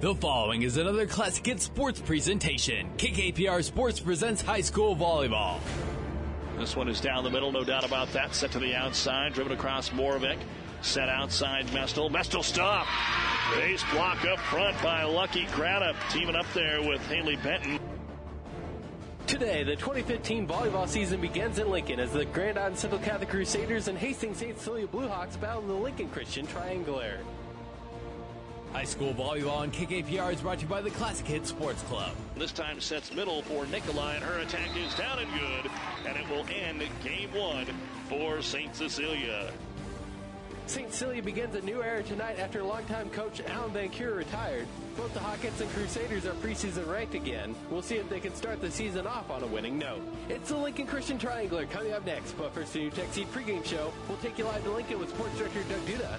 The following is another Classic Hits Sports presentation. KKPR Sports presents high school volleyball. This one is down the middle, no doubt about that. Set to the outside, driven across Moravec. Set outside Mestel. Mestel stop. Base block up front by Lucky Craddock, teaming up there with Haley Benton. Today, the 2015 volleyball season begins in Lincoln as the Grand Island Central Catholic Crusaders and Hastings St. Cecilia Bluehawks battle the Lincoln Christian Triangular. High school volleyball on KKPR is brought to you by the Classic Hits Sports Club. This time sets middle for Nikolai, and her attack is down and good, and it will end game one for St. Cecilia. St. Cecilia begins a new era tonight after longtime coach Alan Van Cure retired. Both the Hawkettes and Crusaders are preseason ranked again. We'll see if they can start the season off on a winning note. It's the Lincoln Christian Triangular coming up next, but first the NuTech Seed pregame show. We'll take you live to Lincoln with sports director Doug Duda.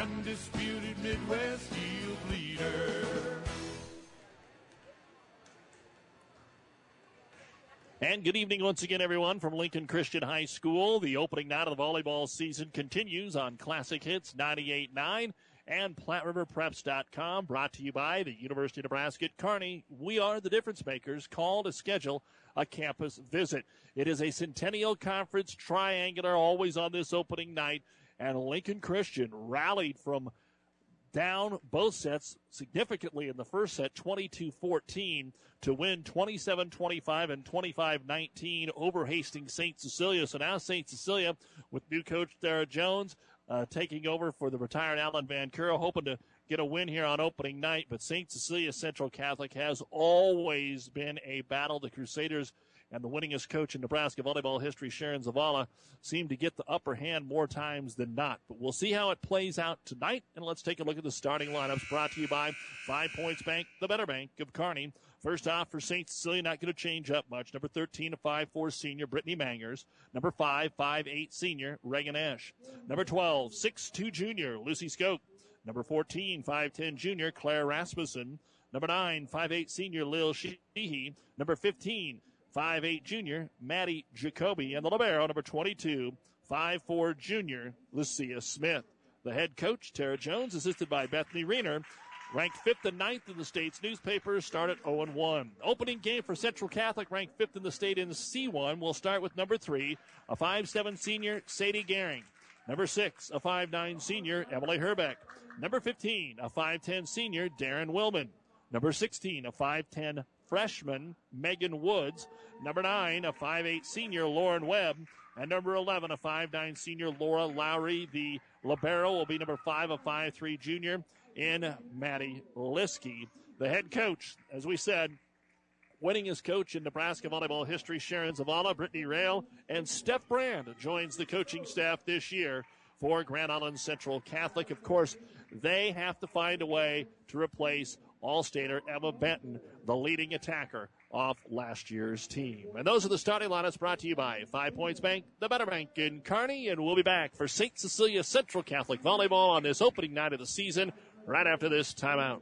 Undisputed Midwest yield leader. And good evening once again, everyone, from Lincoln Christian High School. The opening night of the volleyball season continues on Classic Hits 98.9 and PlatteRiverPreps.com. Brought to you by the University of Nebraska at Kearney. We are the difference makers. Call to schedule a campus visit. It is a Centennial Conference triangular, always on this opening night. And Lincoln Christian rallied from down both sets significantly in the first set, 22-14, to win 27-25 and 25-19 over Hastings St. Cecilia. So now St. Cecilia with new coach Sarah Jones uh, taking over for the retired Alan Van Curo, hoping to get a win here on opening night. But St. Cecilia Central Catholic has always been a battle. The Crusaders and the winningest coach in Nebraska volleyball history, Sharon Zavala, seemed to get the upper hand more times than not. But we'll see how it plays out tonight. And let's take a look at the starting lineups brought to you by Five Points Bank, the better bank of Kearney. First off for St. Cecilia, not going to change up much. Number 13, a 5'4 senior, Brittany Mangers. Number 5, 5'8 senior, Reagan Esch. Number 12, 6'2 junior, Lucy Skoke. Number 14, 5'10 junior, Claire Rasmussen. Number 9, 5'8 senior, Lil Sheehy. Number 15, 5'8 junior, Maddie Jacoby. And the Libero, number 22, 5'4 junior, Lucia Smith. The head coach, Tara Jones, assisted by Bethany Reiner, Ranked fifth and ninth in the state's newspapers, start at 0 1. Opening game for Central Catholic, ranked fifth in the state in C1. We'll start with number three, a 5'7 senior, Sadie Gehring. Number six, a 5'9 senior, Emily Herbeck. Number 15, a 5'10 senior, Darren Willman. Number 16, a 5'10 freshman, Megan Woods. Number nine, a 5'8 senior, Lauren Webb. And number 11, a 5'9 senior, Laura Lowry. The Libero will be number five, a 5'3 junior, in Maddie Liskey. The head coach, as we said, winningest coach in Nebraska volleyball history, Sharon Zavala, Brittany Rail, and Steph Brand joins the coaching staff this year for Grand Island Central Catholic. Of course, they have to find a way to replace All-Stater Emma Benton, the leading attacker off last year's team. And those are the starting lineups brought to you by Five Points Bank, the Better Bank in Kearney, and we'll be back for St. Cecilia Central Catholic Volleyball on this opening night of the season right after this timeout.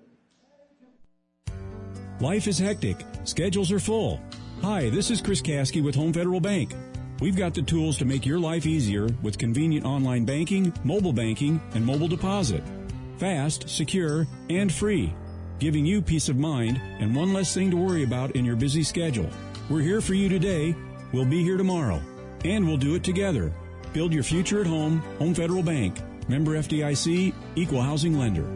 Life is hectic. Schedules are full. Hi, this is Chris Kasky with Home Federal Bank. We've got the tools to make your life easier with convenient online banking, mobile banking, and mobile deposit. Fast, secure, and free, giving you peace of mind and one less thing to worry about in your busy schedule. We're here for you today. We'll be here tomorrow. And we'll do it together. Build your future at home. Home Federal Bank. Member FDIC, Equal Housing Lender.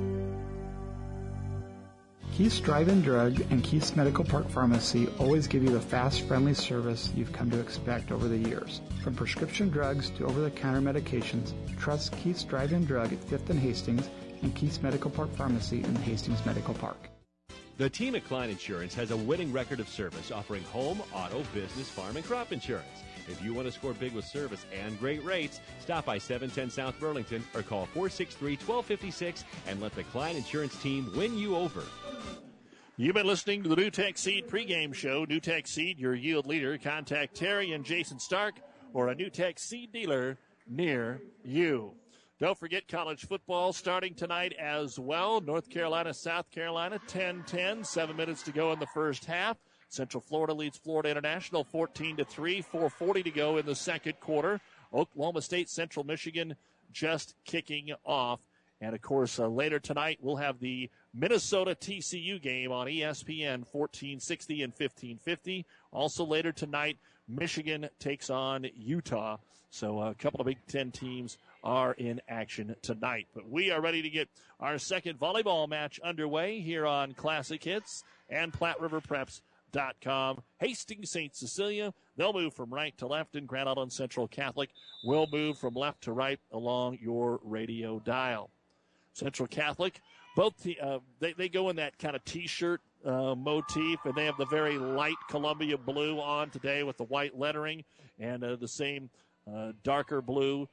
Keith's Drive-In Drug and Keith's Medical Park Pharmacy always give you the fast, friendly service you've come to expect over the years. From prescription drugs to over-the-counter medications, trust Keith's Drive-In Drug at 5th and Hastings and Keith's Medical Park Pharmacy in Hastings Medical Park. The team at Klein Insurance has a winning record of service offering home, auto, business, farm, and crop insurance. If you want to score big with service and great rates, stop by 710 South Burlington or call 463 1256 and let the Klein Insurance team win you over. You've been listening to the NuTech Seed pregame show. NuTech Seed, your yield leader. Contact Terry and Jason Stark or a NuTech Seed dealer near you. Don't forget college football starting tonight as well. North Carolina, South Carolina, 10 10, seven minutes to go in the first half. Central Florida leads Florida International 14 to 3, 440 to go in the second quarter. Oklahoma State, Central Michigan just kicking off. And of course, uh, later tonight, we'll have the Minnesota TCU game on ESPN 1460 and 1550. Also later tonight, Michigan takes on Utah. So uh, a couple of Big Ten teams are in action tonight. But we are ready to get our second volleyball match underway here on Classic Hits and Platte River Preps Com. Hastings St. Cecilia, they'll move from right to left, and Grand Island Central Catholic will move from left to right along your radio dial. Central Catholic, both the, uh, they, they go in that kind of t-shirt uh, motif, and they have the very light Columbia blue on today with the white lettering and uh, the same uh, darker blue,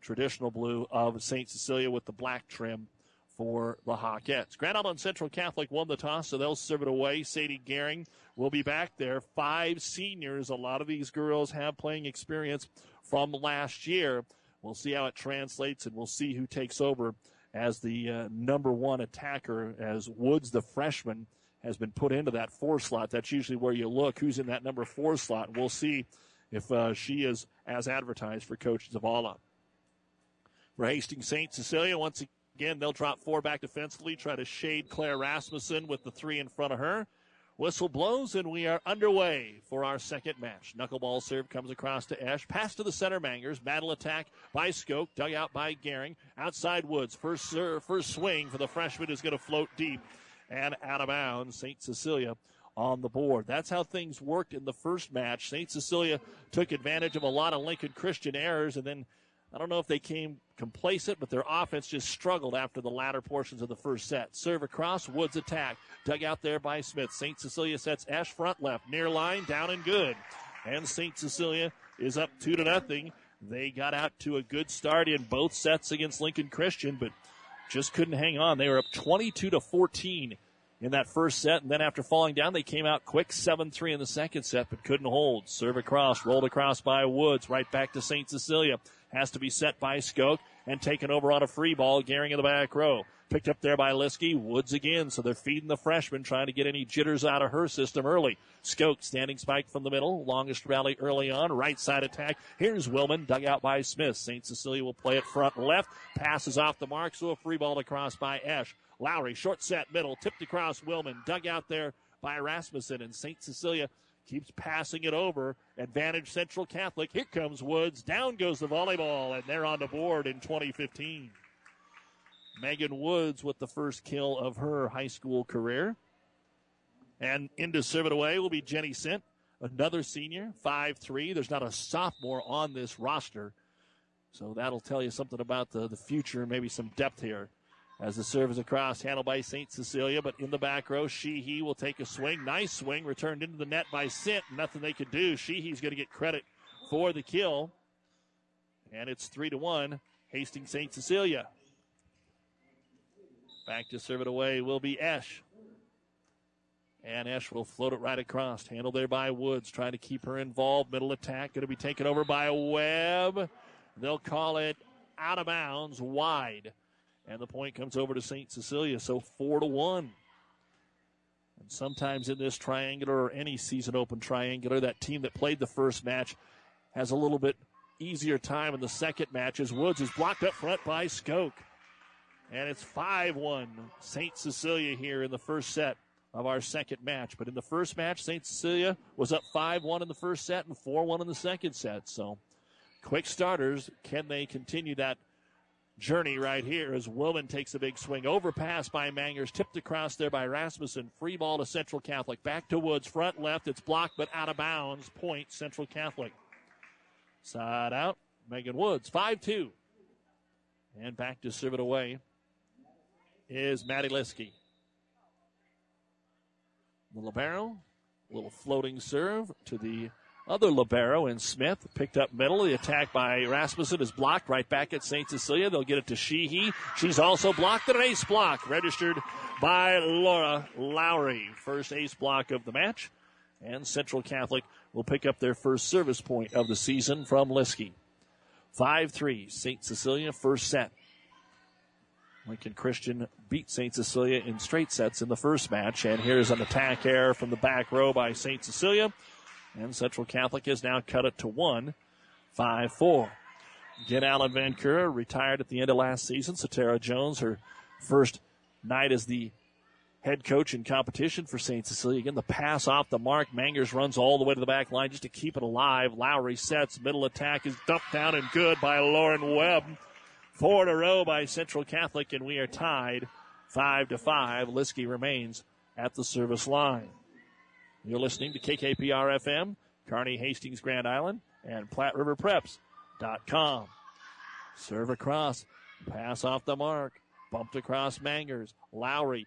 traditional blue of St. Cecilia with the black trim for the Hawkettes. Grand Island Central Catholic won the toss, so they'll serve it away. Sadie Gehring will be back there. Five seniors. A lot of these girls have playing experience from last year. We'll see how it translates, and we'll see who takes over as the uh, number one attacker, as Woods, the freshman, has been put into that four slot. That's usually where you look who's in that number four slot. We'll see if uh, she is as advertised for Coach Zavala. For Hastings St. Cecilia, once Again, they'll drop four back defensively, try to shade Claire Rasmussen with the three in front of her. Whistle blows, and we are underway for our second match. Knuckleball serve comes across to Esch. Pass to the center Mangers. Battle attack by Skoke. Dug out by Gehring. Outside Woods. First serve, first swing for the freshman is going to float deep and out of bounds. St. Cecilia on the board. That's how things worked in the first match. St. Cecilia took advantage of a lot of Lincoln Christian errors and then I don't know if they came complacent, but their offense just struggled after the latter portions of the first set. Serve across, Woods attack. Dug out there by Smith. St. Cecilia sets Esch front left. Near line, down and good. And St. Cecilia is up two to nothing. They got out to a good start in both sets against Lincoln Christian, but just couldn't hang on. They were up 22 to 14 in that first set. And then after falling down, they came out quick 7 3 in the second set, but couldn't hold. Serve across, rolled across by Woods, right back to St. Cecilia. Has to be set by Skoke and taken over on a free ball. Gehring in the back row. Picked up there by Liskey. Woods again. So they're feeding the freshman, trying to get any jitters out of her system early. Skoke standing spike from the middle. Longest rally early on. Right side attack. Here's Willman. Dug out by Smith. St. Cecilia will play it front left. Passes off the mark. So a free ball across by Esch. Lowry, short set, middle. Tipped across Willman. Dug out there by Rasmussen. And St. Cecilia keeps passing it over. Advantage Central Catholic. Here comes Woods. Down goes the volleyball, and they're on the board in 2015. Megan Woods with the first kill of her high school career. And into serve it away will be Jenny Sint, another senior, five three. There's not a sophomore on this roster. So that'll tell you something about the, the future, maybe some depth here. As the serve is across, handled by St. Cecilia, but in the back row, Sheehy will take a swing. Nice swing, returned into the net by Sint. Nothing they could do. Sheehy's going to get credit for the kill. And it's three to one, Hastings St. Cecilia. Back to serve it away will be Esch. And Esch will float it right across. Handled there by Woods, trying to keep her involved. Middle attack going to be taken over by Webb. They'll call it out of bounds, wide. And the point comes over to St. Cecilia, so four to one. And sometimes in this triangular or any season open triangular, that team that played the first match has a little bit easier time in the second match as Woods is blocked up front by Skoke. And it's 5 1 St. Cecilia here in the first set of our second match. But in the first match, St. Cecilia was up 5 1 in the first set and 4 1 in the second set. So quick starters. Can they continue that journey right here as Willman takes a big swing. Overpass by Mangers, tipped across there by Rasmussen. Free ball to Central Catholic. Back to Woods, front left. It's blocked but out of bounds. Point Central Catholic. Side out. Megan Woods, 5 2. And back to serve it away is Maddie Liskey. The libero, little floating serve to the other libero and Smith. Picked up middle. The attack by Rasmussen is blocked right back at St. Cecilia. They'll get it to Sheehy. She's also blocked. An ace block registered by Laura Lowry. First ace block of the match. And Central Catholic will pick up their first service point of the season from Liskey. 5 3, St. Cecilia, first set. Lincoln Christian beat St. Cecilia in straight sets in the first match. And here's an attack error from the back row by St. Cecilia. And Central Catholic has now cut it to one, 5 4. Again, Alan Vancouver retired at the end of last season. Satara Jones, her first night as the head coach in competition for St. Cecilia. Again, the pass off the mark. Mangers runs all the way to the back line just to keep it alive. Lowry sets. Middle attack is dumped down and good by Lauren Webb. Four in a row by Central Catholic, and we are tied five to five. Liskey remains at the service line. You're listening to KKPR FM, Kearney Hastings Grand Island, and PlatteRiverPreps.com. Serve across, pass off the mark, bumped across Mangers. Lowry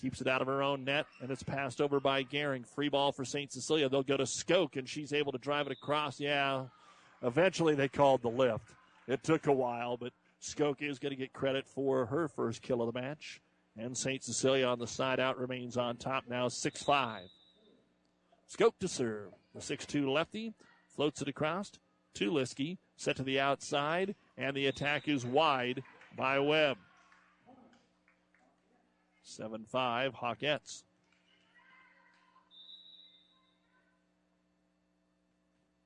keeps it out of her own net, and it's passed over by Gehring. Free ball for St. Cecilia. They'll go to Skoke, and she's able to drive it across. Yeah, eventually they called the lift. It took a while, but Skoke is going to get credit for her first kill of the match. And St. Cecilia on the side out remains on top now 6 5. Skoke to serve. The 6 2 lefty floats it across to Liskey, set to the outside, and the attack is wide by Webb. 7 5, Hawkettes.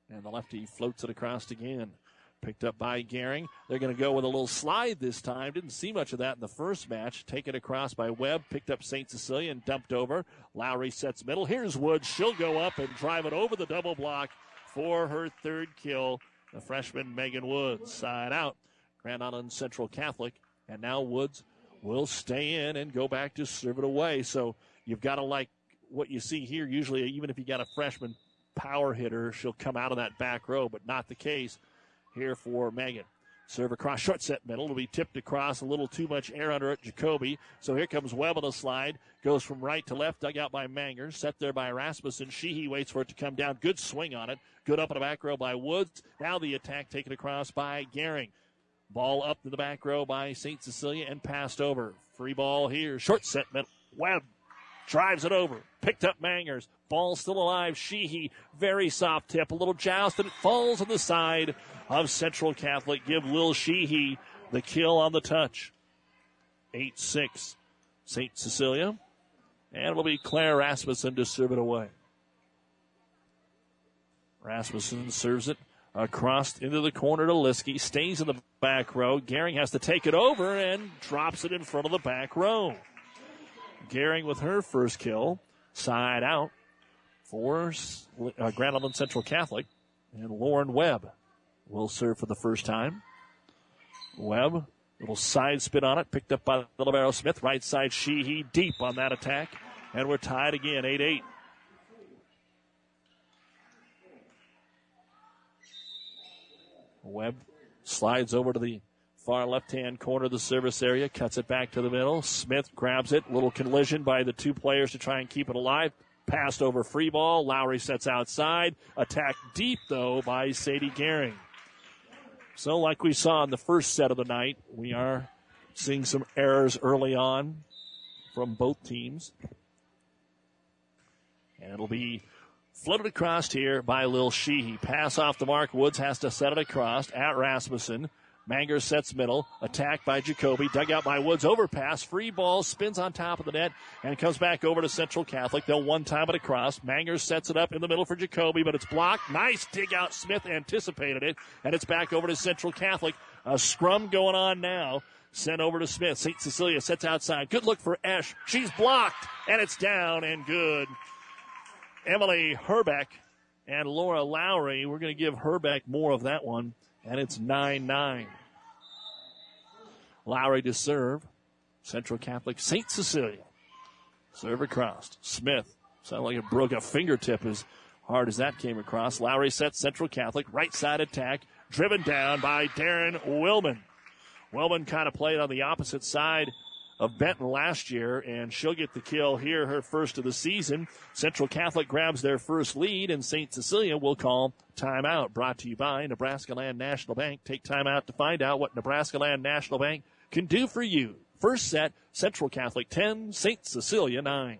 And the lefty floats it across again. Picked up by Gehring. They're going to go with a little slide this time. Didn't see much of that in the first match. Taken across by Webb. Picked up St. Cecilia and dumped over. Lowry sets middle. Here's Woods. She'll go up and drive it over the double block for her third kill. The freshman Megan Woods. Side out. Grand Island Central Catholic. And now Woods will stay in and go back to serve it away. So you've got to like what you see here. Usually, even if you got a freshman power hitter, she'll come out of that back row, but not the case here for Megan. Serve across short set middle. It'll be tipped across a little too much air under it. Jacoby. So here comes Webb on the slide. Goes from right to left. Dug out by Mangers. Set there by Rasmussen. Sheehy waits for it to come down. Good swing on it. Good up in the back row by Woods. Now the attack taken across by Gehring. Ball up to the back row by St. Cecilia and passed over. Free ball here. Short set middle. Webb drives it over. Picked up Mangers. Ball still alive. Sheehy, very soft tip. A little joust, and it falls on the side of Central Catholic. Give Lil Sheehy the kill on the touch. 8 6. St. Cecilia. And it'll be Claire Rasmussen to serve it away. Rasmussen serves it across into the corner to Liskey. Stays in the back row. Gehring has to take it over and drops it in front of the back row. Gehring with her first kill. Side out for uh, Grand Island Central Catholic. And Lauren Webb will serve for the first time. Webb, little side spin on it, picked up by the Libero Smith. Right side, Sheehy deep on that attack. And we're tied again, 8 8. Webb slides over to the far left hand corner of the service area, cuts it back to the middle. Smith grabs it. Little collision by the two players to try and keep it alive. Passed over free ball. Lowry sets outside. Attack deep, though, by Sadie Gehring. So, like we saw in the first set of the night, we are seeing some errors early on from both teams. And it'll be floated across here by Lil Sheehy. Pass off the mark. Woods has to set it across at Rasmussen. Mangers sets middle. Attack by Jacoby. Dug out by Woods. Overpass. Free ball. Spins on top of the net and comes back over to Central Catholic. They'll one time it across. Mangers sets it up in the middle for Jacoby, but it's blocked. Nice dig out. Smith anticipated it, and it's back over to Central Catholic. A scrum going on now. Sent over to Smith. St. Cecilia sets outside. Good look for Esch. She's blocked, and it's down and good. Emily Herbeck and Laura Lowry. We're going to give Herbeck more of that one, and it's 9 9. Lowry to serve. Central Catholic St. Cecilia. Serve across. Smith. Sounded like it broke a fingertip as hard as that came across. Lowry sets Central Catholic. Right side attack. Driven down by Darren Willman. Willman kind of played on the opposite side of Benton last year, and she'll get the kill here, her first of the season. Central Catholic grabs their first lead, and St. Cecilia will call timeout. Brought to you by Nebraska Land National Bank. Take time out to find out what Nebraska Land National Bank can do for you. First set, Central Catholic 10, St. Cecilia 9.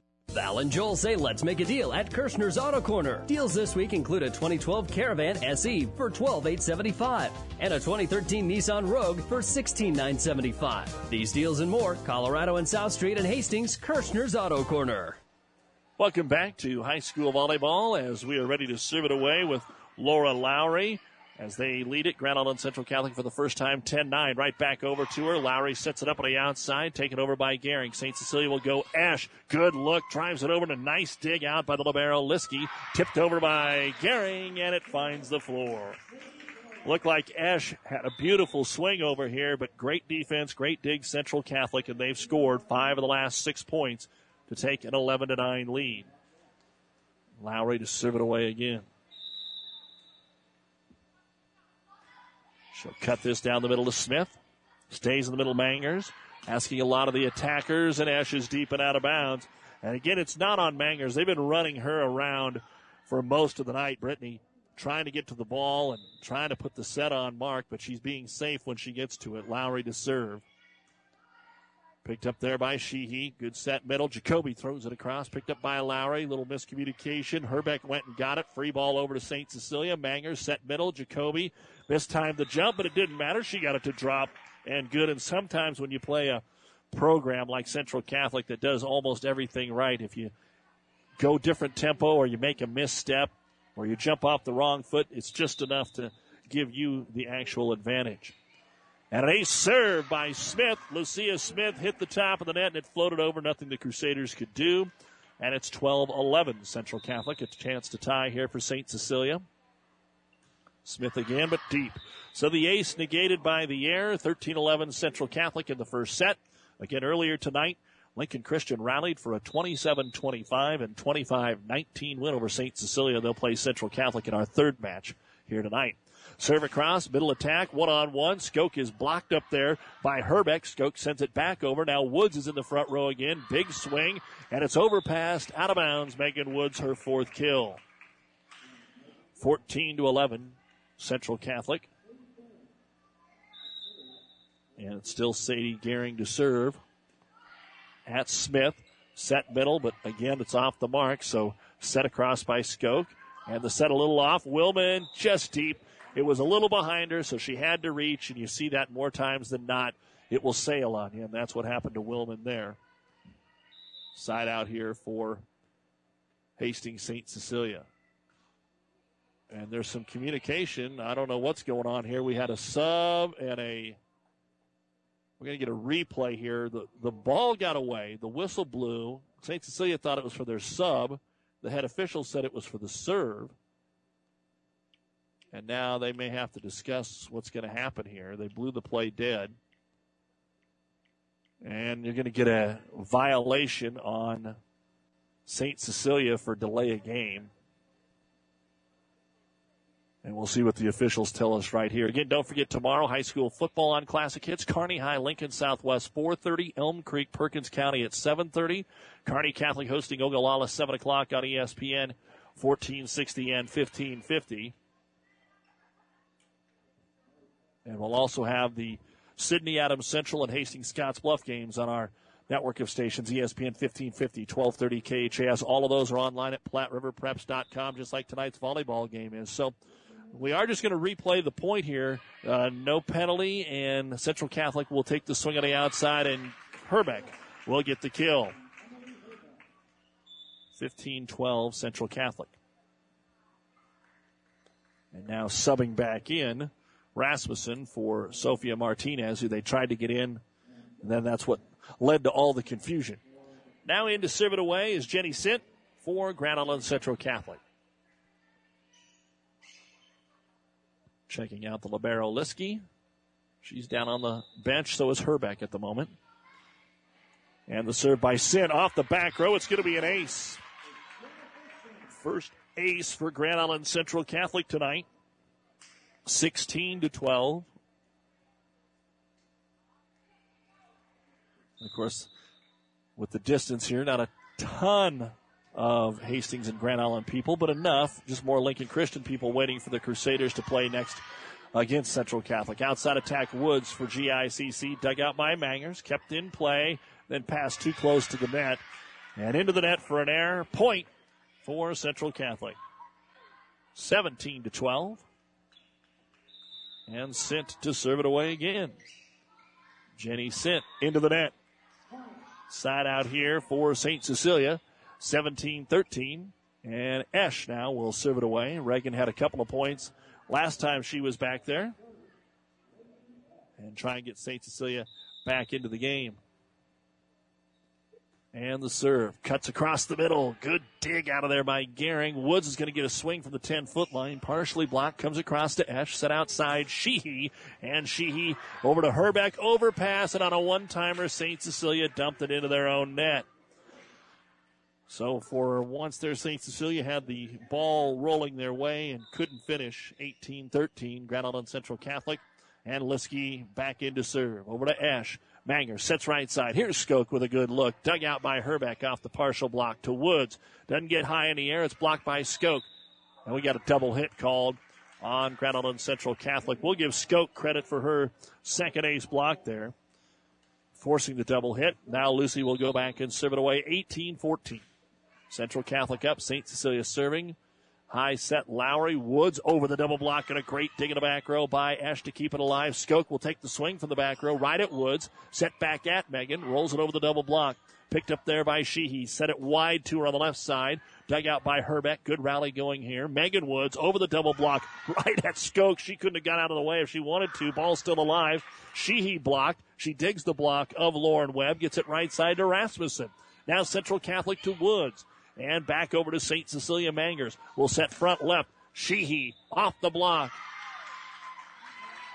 Val and Joel say let's make a deal at Kirshner's Auto Corner. Deals this week include a 2012 Caravan SE for 12,875 and a 2013 Nissan Rogue for 16,975. These deals and more, Colorado and South Street and Hastings, Kirshner's Auto Corner. Welcome back to high school volleyball as we are ready to serve it away with Laura Lowry as they lead it. Grand Island Central Catholic for the first time, 10-9. Right back over to her. Lowry sets it up on the outside, taken over by Gehring. St. Cecilia will go Esch. Good look. Drives it over to a nice dig out by the libero Liskey. Tipped over by Gehring, and it finds the floor. Looked like Esch had a beautiful swing over here, but great defense, great dig Central Catholic, and they've scored five of the last six points to take an 11 9 lead. Lowry to serve it away again. She'll cut this down the middle to Smith. Stays in the middle, Mangers. Asking a lot of the attackers, and Esch is deep and out of bounds. And again, it's not on Mangers. They've been running her around for most of the night. Brittany trying to get to the ball and trying to put the set on Mark, but she's being safe when she gets to it. Lowry to serve. Picked up there by Sheehy. Good set middle. Jacoby throws it across. Picked up by Lowry. Little miscommunication. Herbeck went and got it. Free ball over to St. Cecilia. Mangers set middle. Jacoby missed time the jump, but it didn't matter. She got it to drop and good. And sometimes when you play a program like Central Catholic that does almost everything right, if you go different tempo or you make a misstep or you jump off the wrong foot, it's just enough to give you the actual advantage. And an ace serve by Smith. Lucia Smith hit the top of the net and it floated over. Nothing the Crusaders could do. And it's 12 11 Central Catholic. A chance to tie here for St. Cecilia. Smith again, but deep. So the ace negated by the air. 13 11 Central Catholic in the first set. Again, earlier tonight, Lincoln Christian rallied for a 27 25 and 25 19 win over St. Cecilia. They'll play Central Catholic in our third match here tonight. Serve across, middle attack, one on one. Skoke is blocked up there by Herbeck. Skoke sends it back over. Now Woods is in the front row again. Big swing, and it's overpassed, out of bounds. Megan Woods, her fourth kill. 14 to 11, Central Catholic. And it's still Sadie Gehring to serve at Smith. Set middle, but again, it's off the mark. So set across by Skoke. And the set a little off. Willman just deep. It was a little behind her, so she had to reach, and you see that more times than not. It will sail on you, and that's what happened to Willman there. Side out here for Hastings St. Cecilia. And there's some communication. I don't know what's going on here. We had a sub and a. We're going to get a replay here. The, the ball got away. The whistle blew. St. Cecilia thought it was for their sub. The head official said it was for the serve. And now they may have to discuss what's going to happen here. They blew the play dead. And you're going to get a violation on St. Cecilia for delay a game. And we'll see what the officials tell us right here. Again, don't forget tomorrow, high school football on Classic Hits. Kearney High, Lincoln Southwest, 4.30. Elm Creek, Perkins County at 7.30. Kearney Catholic hosting Ogallala, 7 o'clock on ESPN, 1460 and 1550. And we'll also have the Sidney Adams Central and Hastings Scottsbluff games on our network of stations, ESPN 1550, 1230 KHAS. All of those are online at PlatteRiverPreps.com, just like tonight's volleyball game is. So we are just going to replay the point here. Uh, no penalty, and Central Catholic will take the swing on the outside, and Herbeck will get the kill. 15 12 Central Catholic. And now subbing back in Rasmussen for Sophia Martinez, who they tried to get in And then that's what led to all the confusion. Now in to serve it away is Jenny Sint for Grand Island Central Catholic. Checking out the Libero Liskey. She's down on the bench, so is Herbeck at the moment. And the serve by Sint off the back row. It's going to be an ace. First ace for Grand Island Central Catholic tonight. 16 to 12. Of course, with the distance here, not a ton of Hastings and Grand Island people, but enough, just more Lincoln Christian people waiting for the Crusaders to play next against Central Catholic. Outside attack Woods for GICC, dug out by Mangers, kept in play, then passed too close to the net, and into the net for an error. Point for Central Catholic. 17 to 12. And Sint to serve it away again. Jenny Sint into the net. Side out here for St. Cecilia. 17 13. And Esch now will serve it away. Reagan had a couple of points last time she was back there. And try and get St. Cecilia back into the game. And the serve cuts across the middle. Good dig out of there by Gehring. Woods is going to get a swing from the 10 foot line. Partially blocked. Comes across to Esch. Set outside Sheehy. And Sheehy over to Herbeck. Overpass. And on a one timer, St. Cecilia dumped it into their own net. So for once there, St. Cecilia had the ball rolling their way and couldn't finish 18 13. Grand Island Central Catholic. And Liskey back into serve. Over to Esch. Mangers sets right side. Here's Skoke with a good look. Dug out by Herbeck off the partial block to Woods. Doesn't get high in the air. It's blocked by Skoke. And we got a double hit called on Island Central Catholic. We'll give Skoke credit for her second ace block there. Forcing the double hit. Now Lucy will go back and serve it away 18 14. Central Catholic up. St. Cecilia serving. High set Lowry. Woods over the double block and a great dig in the back row by Esch to keep it alive. Skoke will take the swing from the back row. Right at Woods. Set back at Megan. Rolls it over the double block. Picked up there by Sheehy. Set it wide to her on the left side. Dug out by Herbeck. Good rally going here. Megan Woods over the double block. Right at Skoke. She couldn't have got out of the way if she wanted to. Ball still alive. Sheehy blocked. She digs the block of Lauren Webb. Gets it right side to Rasmussen. Now Central Catholic to Woods. And back over to St. Cecilia Mangers. Will set front left. Sheehy off the block.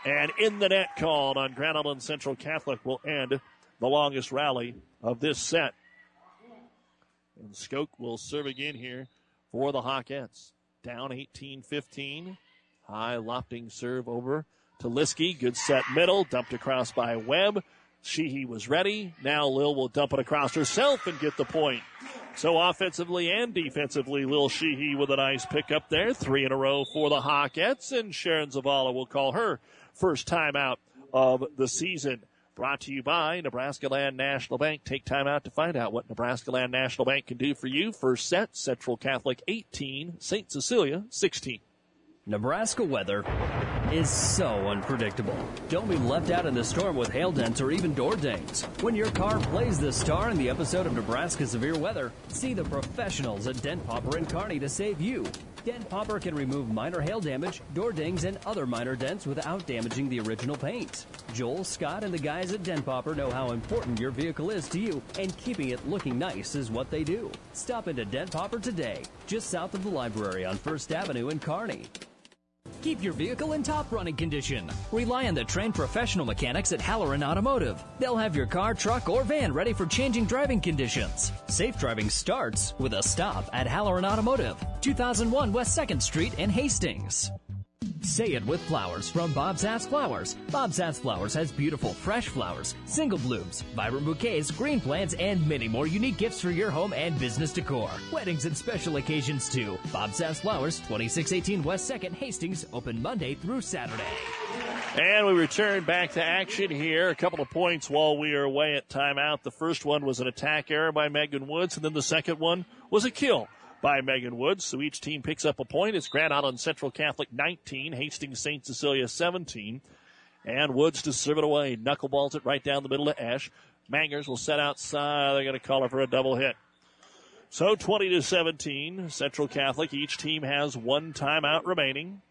And in the net called on Grand Island Central Catholic will end the longest rally of this set. And Skoke will serve again here for the Hawkettes. Down 18 15. High lofting serve over to Liskey. Good set middle. Dumped across by Webb. Sheehy was ready. Now Lil will dump it across herself and get the point. So offensively and defensively, Lil Sheehy with a nice pickup there. Three in a row for the Hawkettes, and Sharon Zavala will call her first timeout of the season. Brought to you by Nebraska Land National Bank. Take time out to find out what Nebraska Land National Bank can do for you. First set, Central Catholic 18, St. Cecilia 16. Nebraska weather is so unpredictable. Don't be left out in the storm with hail dents or even door dings. When your car plays the star in the episode of Nebraska Severe Weather, see the professionals at Dent Popper and Kearney to save you. Dent Popper can remove minor hail damage, door dings, and other minor dents without damaging the original paint. Joel, Scott, and the guys at Dent Popper know how important your vehicle is to you, and keeping it looking nice is what they do. Stop into Dent Popper today, just south of the library on First Avenue in Kearney. Keep your vehicle in top running condition. Rely on the trained professional mechanics at Halloran Automotive. They'll have your car, truck, or van ready for changing driving conditions. Safe driving starts with a stop at Halloran Automotive, 2001 West 2nd Street in Hastings. Say it with flowers from Bob's Ass Flowers. Bob's Ass Flowers has beautiful fresh flowers, single blooms, vibrant bouquets, green plants, and many more unique gifts for your home and business decor. Weddings and special occasions too. Bob's Ass Flowers, 2618 West 2nd, Hastings, open Monday through Saturday. And we return back to action here. A couple of points while we are away at timeout. The first one was an attack error by Megan Woods, and then the second one was a kill by Megan Woods. So each team picks up a point. It's Grand Island Central Catholic 19, Hastings St. Cecilia 17. And Woods to serve it away. Knuckleballs it right down the middle to Esch. Mangers will set outside. They're going to call her for a double hit. So 20 to 17, Central Catholic. Each team has one timeout remaining.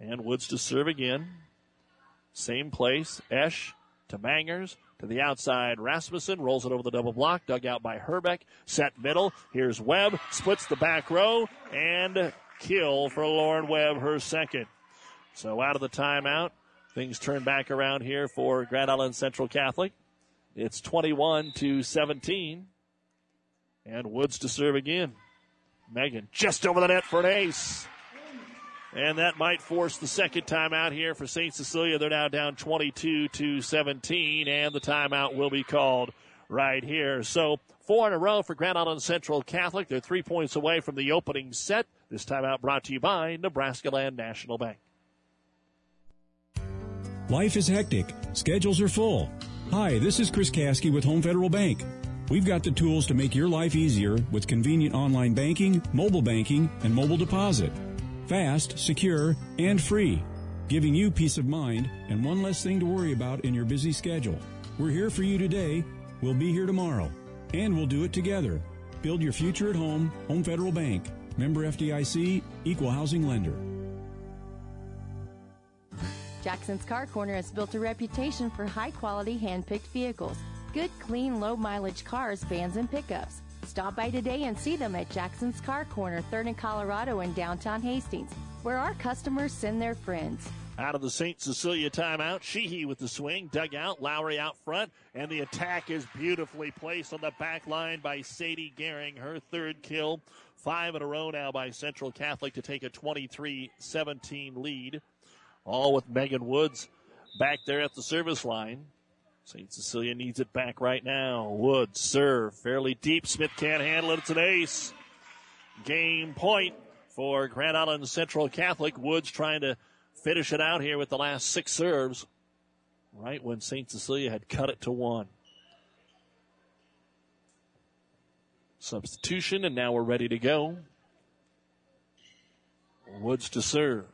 And Woods to serve again. Same place. Esch to Mangers to the outside. Rasmussen rolls it over the double block, dug out by Herbeck. Set middle. Here's Webb, splits the back row, and kill for Lauren Webb, her second. So out of the timeout, things turn back around here for Grand Island Central Catholic. It's 21 to 17. And Woods to serve again. Megan just over the net for an ace. And that might force the second timeout here for St. Cecilia. They're now down 22 to 17, and the timeout will be called right here. So four in a row for Grand Island Central Catholic. They're three points away from the opening set. This timeout brought to you by Nebraska Land National Bank. Life is hectic. Schedules are full. Hi, this is Chris Kasky with Home Federal Bank. We've got the tools to make your life easier with convenient online banking, mobile banking, and mobile deposit. Fast, secure, and free, giving you peace of mind and one less thing to worry about in your busy schedule. We're here for you today. We'll be here tomorrow. And we'll do it together. Build your future at home. Home Federal Bank. Member FDIC, Equal Housing Lender. Jackson's Car Corner has built a reputation for high quality hand picked vehicles. Good, clean, low mileage cars, vans, and pickups. Stop by today and see them at Jackson's Car Corner, 3rd and Colorado in downtown Hastings, where our customers send their friends. Out of the St. Cecilia timeout, Sheehy with the swing, dug out, Lowry out front, and the attack is beautifully placed on the back line by Sadie Gehring, her third kill. Five in a row now by Central Catholic to take a 23 17 lead. All with Megan Woods back there at the service line. St. Cecilia needs it back right now. Woods serve fairly deep. Smith can't handle it. It's an ace. Game point for Grand Island Central Catholic. Woods trying to finish it out here with the last six serves. Right when St. Cecilia had cut it to one. Substitution, and now we're ready to go. Woods to serve.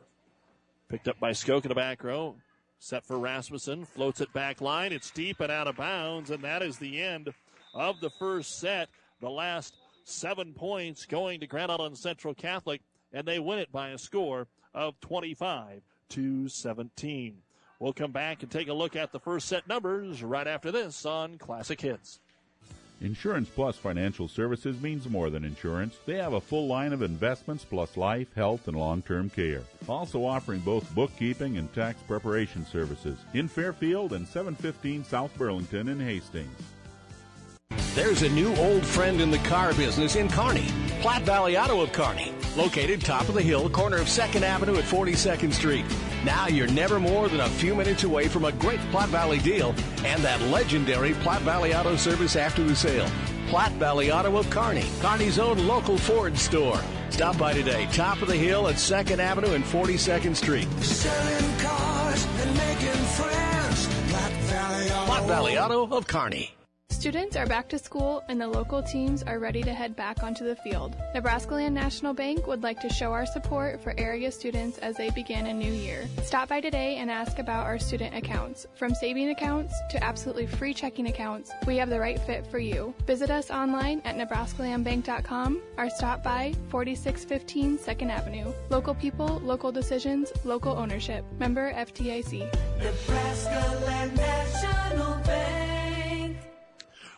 Picked up by Skoke in the back row. Set for Rasmussen. Floats it back line. It's deep and out of bounds, and that is the end of the first set. The last seven points going to Grand Island Central Catholic, and they win it by a score of 25 to 17. We'll come back and take a look at the first set numbers right after this on Classic Hits. Insurance Plus Financial Services means more than insurance. They have a full line of investments plus life, health, and long term care. Also offering both bookkeeping and tax preparation services in Fairfield and 715 South Burlington in Hastings. There's a new old friend in the car business in Kearney. Platte Valley Auto of Kearney, located top of the hill, corner of 2nd Avenue at 42nd Street. Now you're never more than a few minutes away from a great Platte Valley deal and that legendary Platte Valley Auto service after the sale. Platte Valley Auto of Kearney, Kearney's own local Ford store. Stop by today, top of the hill at 2nd Avenue and 42nd Street. Selling cars and making friends. Platte Valley Auto. Platte Valley Auto of Kearney. Students are back to school and the local teams are ready to head back onto the field. Nebraska Land National Bank would like to show our support for area students as they begin a new year. Stop by today and ask about our student accounts. From saving accounts to absolutely free checking accounts, we have the right fit for you. Visit us online at nebraskalandbank.com or stop by 4615 2nd Avenue. Local people, local decisions, local ownership. Member FDIC. Nebraska Land National Bank.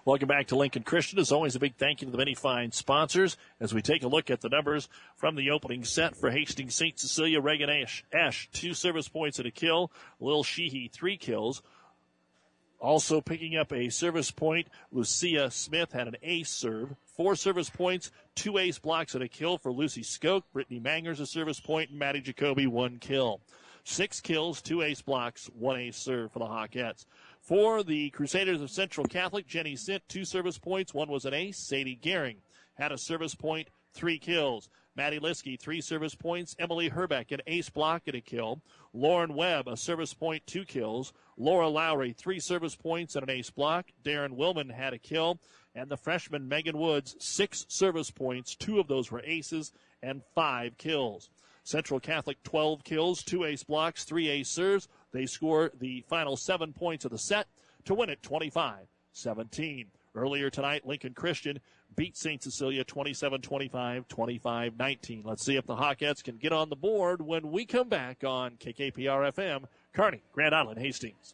Welcome back to Lincoln Christian. As always, a big thank you to the many fine sponsors as we take a look at the numbers from the opening set for Hastings St. Cecilia. Reagan Esch, Esch two service points and a kill. Lil Sheehy, three kills. Also picking up a service point, Lucia Smith had an ace serve. Four service points, two ace blocks and a kill for Lucy Skoke. Brittany Mangers a service point, and Maddie Jacoby one kill. Six kills, two ace blocks, one ace serve for the Hawkettes. For the Crusaders of Central Catholic, Jenny Sint, two service points. One was an ace. Sadie Gehring had a service point, three kills. Maddie Liskey, three service points. Emily Herbeck, an ace block and a kill. Lauren Webb, a service point, two kills. Laura Lowry, three service points and an ace block. Darren Willman had a kill. And the freshman Megan Woods, six service points. Two of those were aces and five kills. Central Catholic, 12 kills, two ace blocks, three ace serves. They score the final seven points of the set to win it 25 17. Earlier tonight, Lincoln Christian beat St. Cecilia 27 25, 25 19. Let's see if the Hawkettes can get on the board when we come back on KKPR FM, Kearney, Grand Island, Hastings.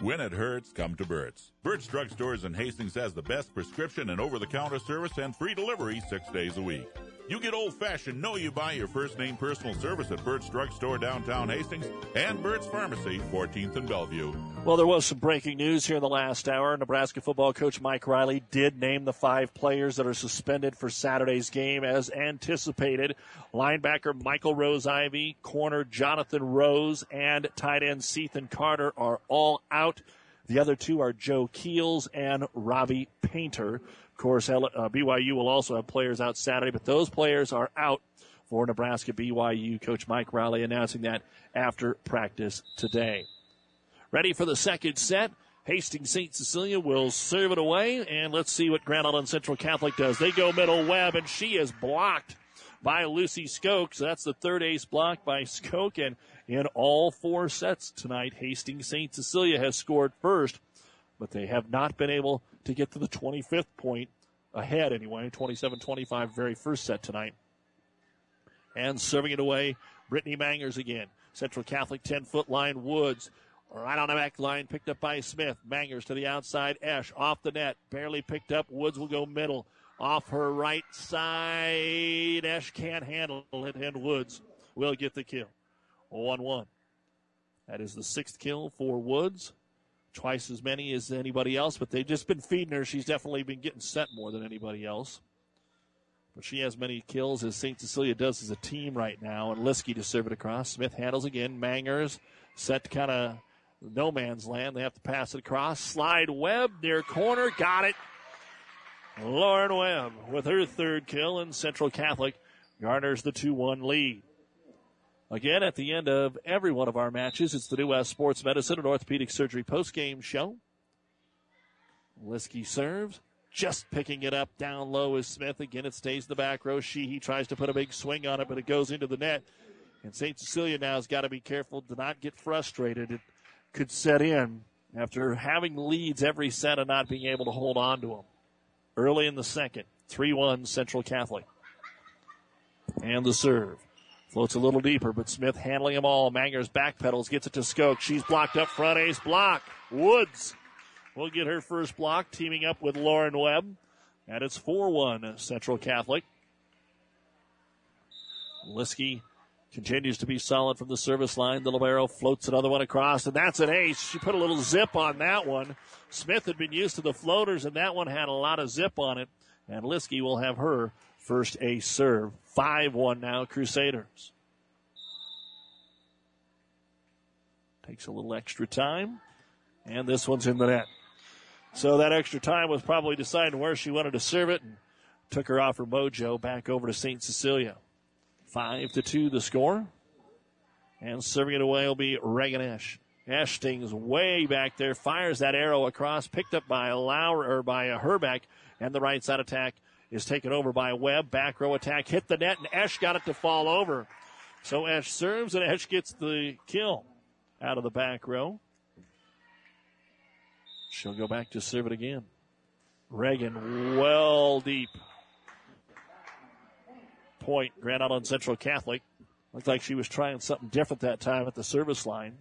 When it hurts, come to Burt's. Burt's Drug Stores in Hastings has the best prescription and over-the-counter service and free delivery six days a week. You get old-fashioned, know you buy your first name personal service at Burt's Drug Store downtown Hastings and Burt's Pharmacy, 14th and Bellevue. Well, there was some breaking news here in the last hour. Nebraska football coach Mike Riley did name the five players that are suspended for Saturday's game as anticipated. Linebacker Michael Rose Ivey, corner Jonathan Rose, and tight end Cethan Carter are all out. The other two are Joe Keels and Robbie Painter. Of course, uh, BYU will also have players out Saturday, but those players are out for Nebraska BYU. Coach Mike Riley announcing that after practice today. Ready for the second set. Hastings St. Cecilia will serve it away, and let's see what Grand Island Central Catholic does. They go middle Webb, and she is blocked by Lucy Skoke. So that's the third ace block by Skoke, and in all four sets tonight, Hastings St. Cecilia has scored first, but they have not been able to get to the 25th point ahead anyway. 27-25, very first set tonight. And serving it away, Brittany Mangers again. Central Catholic 10 foot line, Woods Right on the back line, picked up by Smith. Mangers to the outside. Esch off the net. Barely picked up. Woods will go middle. Off her right side. Esch can't handle it, and Woods will get the kill. 1 1. That is the sixth kill for Woods. Twice as many as anybody else, but they've just been feeding her. She's definitely been getting set more than anybody else. But she has many kills as St. Cecilia does as a team right now. And Liskey to serve it across. Smith handles again. Mangers set to kind of no man's land. They have to pass it across. Slide Webb near corner. Got it. Lauren Webb with her third kill, and Central Catholic garners the 2 1 lead. Again, at the end of every one of our matches, it's the New West Sports Medicine and Orthopedic Surgery post-game show. Liskey serves, just picking it up down low is Smith. Again, it stays in the back row. Sheehy tries to put a big swing on it, but it goes into the net. And St. Cecilia now has got to be careful to not get frustrated. It could set in after having leads every set and not being able to hold on to them. Early in the second, 3 1 Central Catholic. And the serve. Floats a little deeper, but Smith handling them all. Mangers backpedals, gets it to Skoke. She's blocked up front. Ace block. Woods will get her first block, teaming up with Lauren Webb. And it's 4 1 Central Catholic. Liskey continues to be solid from the service line. The Libero floats another one across, and that's an ace. She put a little zip on that one. Smith had been used to the floaters, and that one had a lot of zip on it. And Liskey will have her first ace serve. 5 1 now, Crusaders. Takes a little extra time, and this one's in the net. So that extra time was probably deciding where she wanted to serve it and took her off her mojo back over to St. Cecilia. Five to two the score. And serving it away will be Reagan Esch. Esting's way back there, fires that arrow across, picked up by Lauer or by a Herbeck, and the right side attack is taken over by Webb. Back row attack hit the net, and Esch got it to fall over. So Esch serves, and Esch gets the kill out of the back row. She'll go back to serve it again. Reagan well deep. Point, Grand Island Central Catholic. Looked like she was trying something different that time at the service line.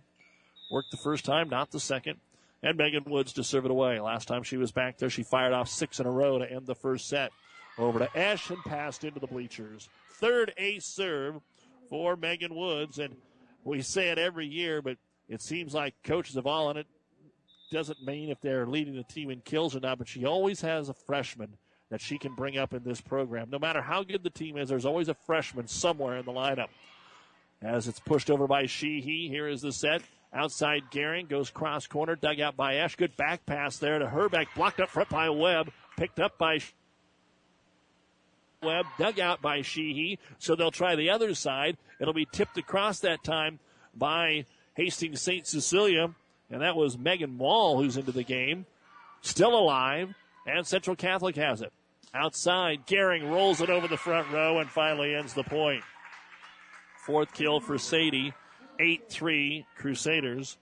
Worked the first time, not the second. And Megan Woods to serve it away. Last time she was back there, she fired off six in a row to end the first set. Over to Esch and passed into the bleachers. Third ace serve for Megan Woods. And we say it every year, but it seems like coaches have all in it. Doesn't mean if they're leading the team in kills or not, but she always has a freshman that she can bring up in this program. No matter how good the team is, there's always a freshman somewhere in the lineup. As it's pushed over by Sheehy, here is the set. Outside Gehring goes cross corner, dug out by Esch. Good back pass there to Herbeck, blocked up front by Webb, picked up by Webb, dug out by Sheehy. So they'll try the other side. It'll be tipped across that time by Hastings St. Cecilia, and that was Megan Wall who's into the game. Still alive, and Central Catholic has it. Outside, Gehring rolls it over the front row and finally ends the point. Fourth kill for Sadie. 8 3 Crusaders.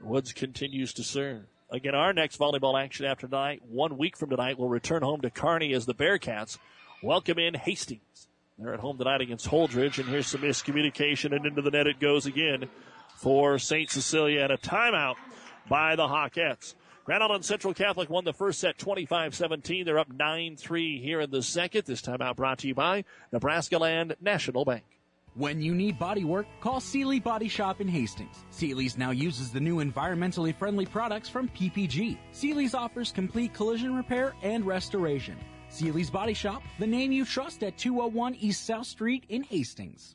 Woods continues to serve. Again, our next volleyball action after tonight, one week from tonight, will return home to Kearney as the Bearcats welcome in Hastings. They're at home tonight against Holdrege, and here's some miscommunication, and into the net it goes again for St. Cecilia and a timeout by the Hawkettes. Grand Island Central Catholic won the first set 25-17. They're up 9-3 here in the second. This timeout brought to you by Nebraska Land National Bank. When you need body work, call Seely Body Shop in Hastings. Seely's now uses the new environmentally friendly products from PPG. Seely's offers complete collision repair and restoration. Seely's Body Shop, the name you trust at 201 East South Street in Hastings.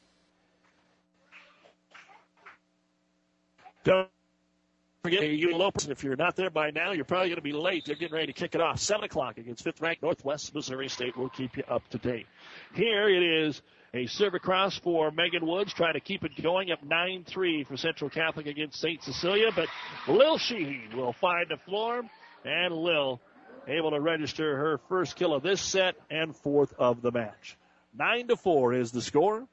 Don't forget you Lopers. If you're not there by now, you're probably going to be late. They're getting ready to kick it off. 7 o'clock against fifth ranked Northwest Missouri State. We'll keep you up to date. Here it is. A serve across for Megan Woods, trying to keep it going up 9-3 for Central Catholic against St. Cecilia, but Lil Sheehy will find the floor, and Lil able to register her first kill of this set and fourth of the match. 9 to 4 is the score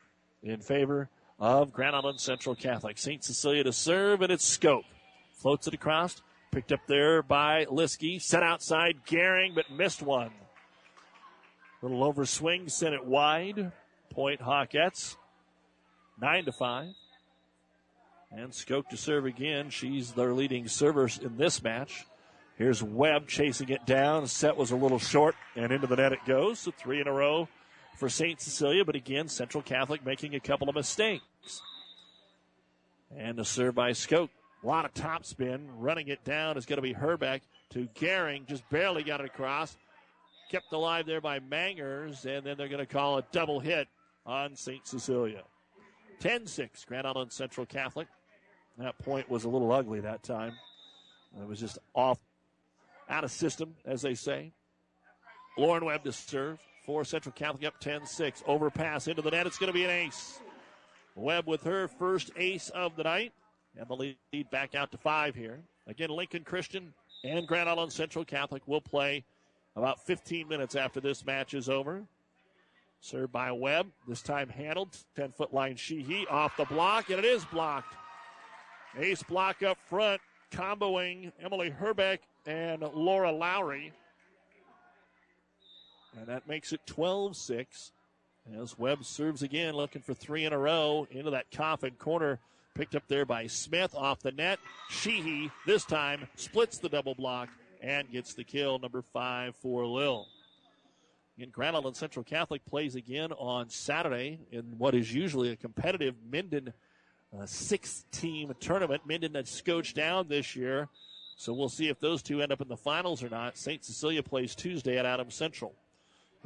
in favor of Grand Island Central Catholic. St. Cecilia to serve, and it's Skoke. Floats it across, picked up there by Liskey, set outside Gehring, but missed one. Little overswing, sent it wide. Point Hawkettes. Nine to five. And Skoke to serve again. She's their leading server in this match. Here's Webb chasing it down. Set was a little short, and into the net it goes. So three in a row for St. Cecilia, but again, Central Catholic making a couple of mistakes. And the serve by Skoke. A lot of topspin. Running it down is going to be Herbeck to Gehring. Just barely got it across. Kept alive there by Mangers, and then they're going to call a double hit on St. Cecilia. 10 6, Grand Island Central Catholic. That point was a little ugly that time. It was just off, out of system, as they say. Lauren Webb to serve for Central Catholic up 10 6. Overpass into the net. It's going to be an ace. Webb with her first ace of the night. And the lead back out to five here. Again, Lincoln Christian and Grand Island Central Catholic will play about 15 minutes after this match is over. Served by Webb. This time handled. 10 foot line Sheehy off the block, and it is blocked. Ace block up front, comboing Emily Herbeck and Laura Lowry. And that makes it 12 6. As Webb serves again, looking for three in a row into that coffin corner. Picked up there by Smith off the net. Sheehy this time splits the double block and gets the kill, number five for Lil. In Grand Island Central Catholic plays again on Saturday in what is usually a competitive Minden uh, six team tournament. Minden had scotched down this year, so we'll see if those two end up in the finals or not. St. Cecilia plays Tuesday at Adams Central.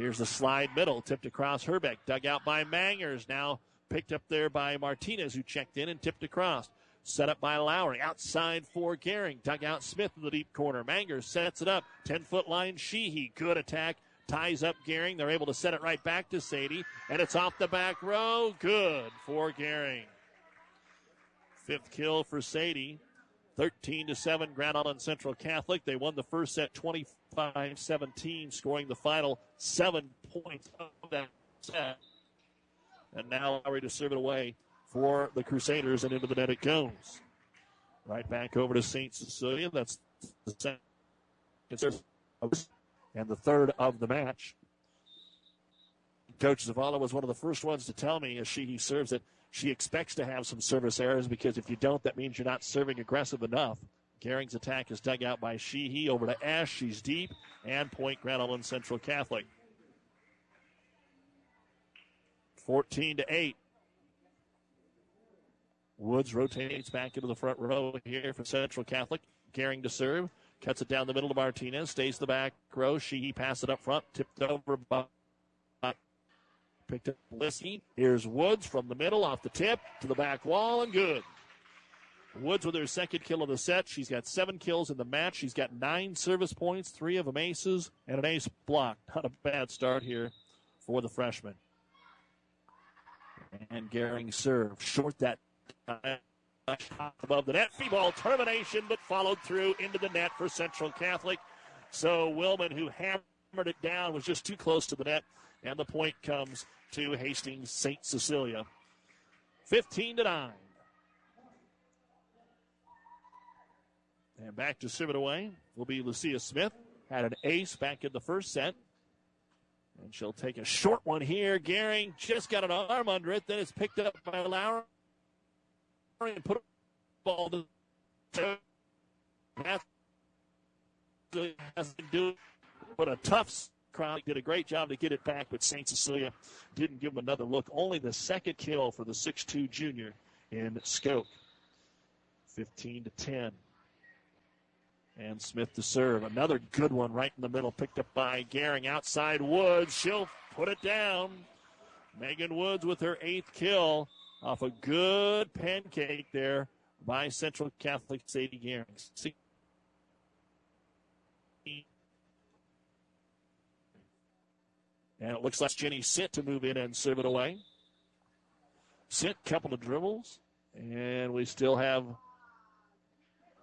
Here's the slide middle, tipped across Herbeck, dug out by Mangers. Now picked up there by Martinez, who checked in and tipped across. Set up by Lowry. Outside for Gehring. Dug out Smith in the deep corner. Mangers sets it up. 10 foot line. Sheehy. Good attack. Ties up Gehring. They're able to set it right back to Sadie. And it's off the back row. Good for Gehring. Fifth kill for Sadie. 13 to 7 Grand Island Central Catholic. They won the first set 25 17, scoring the final seven points of that set. And now Lowry to serve it away for the Crusaders, and into the net it goes. Right back over to St. Cecilia. That's the second and the third of the match. Coach Zavala was one of the first ones to tell me as she he serves it, she expects to have some service errors because if you don't, that means you're not serving aggressive enough. Gehring's attack is dug out by Sheehy over to Esch. She's deep and point Island Central Catholic. 14 to 8. Woods rotates back into the front row here for Central Catholic. Gehring to serve. Cuts it down the middle to Martinez. Stays the back row. Sheehy passes it up front. Tipped over by picked up Liskey. Here's Woods from the middle off the tip to the back wall and good. Woods with her second kill of the set. She's got seven kills in the match. She's got nine service points, three of them aces, and an ace block. Not a bad start here for the freshman. And Gehring serve short that above the net. Free ball termination, but followed through into the net for Central Catholic. So Willman, who hammered it down, was just too close to the net, and the point comes to Hastings St. Cecilia. 15 to 9. And back to serve it away will be Lucia Smith. Had an ace back in the first set. And she'll take a short one here. Gehring just got an arm under it. Then it's picked up by Lowry and put a ball to has to do but a tough crowd did a great job to get it back, but St. Cecilia didn't give him another look. Only the second kill for the 6'2 junior in Skoke. 15 to 10. And Smith to serve. Another good one right in the middle, picked up by Gehring outside Woods. She'll put it down. Megan Woods with her eighth kill off a good pancake there by Central Catholic Sadie Gehring. And it looks like Jenny Sint to move in and serve it away. Sint, couple of dribbles. And we still have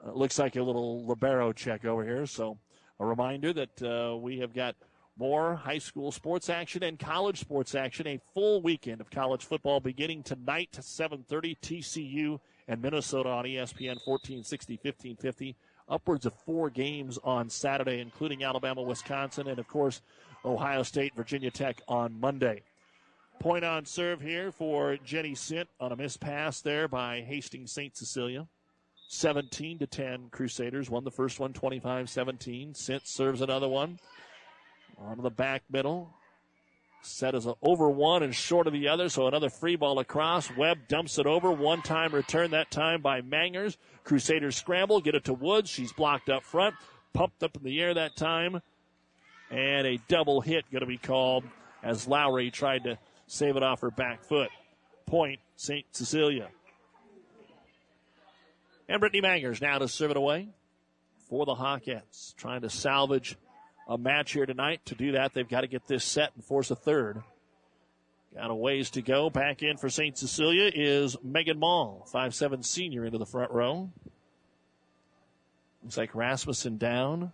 uh, looks like a little libero check over here. So a reminder that uh, we have got more high school sports action and college sports action. A full weekend of college football beginning tonight to 7:30. TCU and Minnesota on ESPN 1460, 1550. Upwards of four games on Saturday, including Alabama, Wisconsin, and of course Ohio State, Virginia Tech on Monday. Point on serve here for Jenny Sint on a missed pass there by Hastings St. Cecilia. 17 to 10 Crusaders won the first one 25-17. Sint serves another one On the back middle. Set is over one and short of the other, so another free ball across. Webb dumps it over. One time return that time by Mangers. Crusaders scramble, get it to Woods. She's blocked up front. Pumped up in the air that time. And a double hit going to be called as Lowry tried to save it off her back foot. Point, St. Cecilia. And Brittany Mangers now to serve it away for the Hawkettes. Trying to salvage a match here tonight. To do that, they've got to get this set and force a third. Got a ways to go. Back in for St. Cecilia is Megan Mall, five-seven senior into the front row. Looks like Rasmussen down.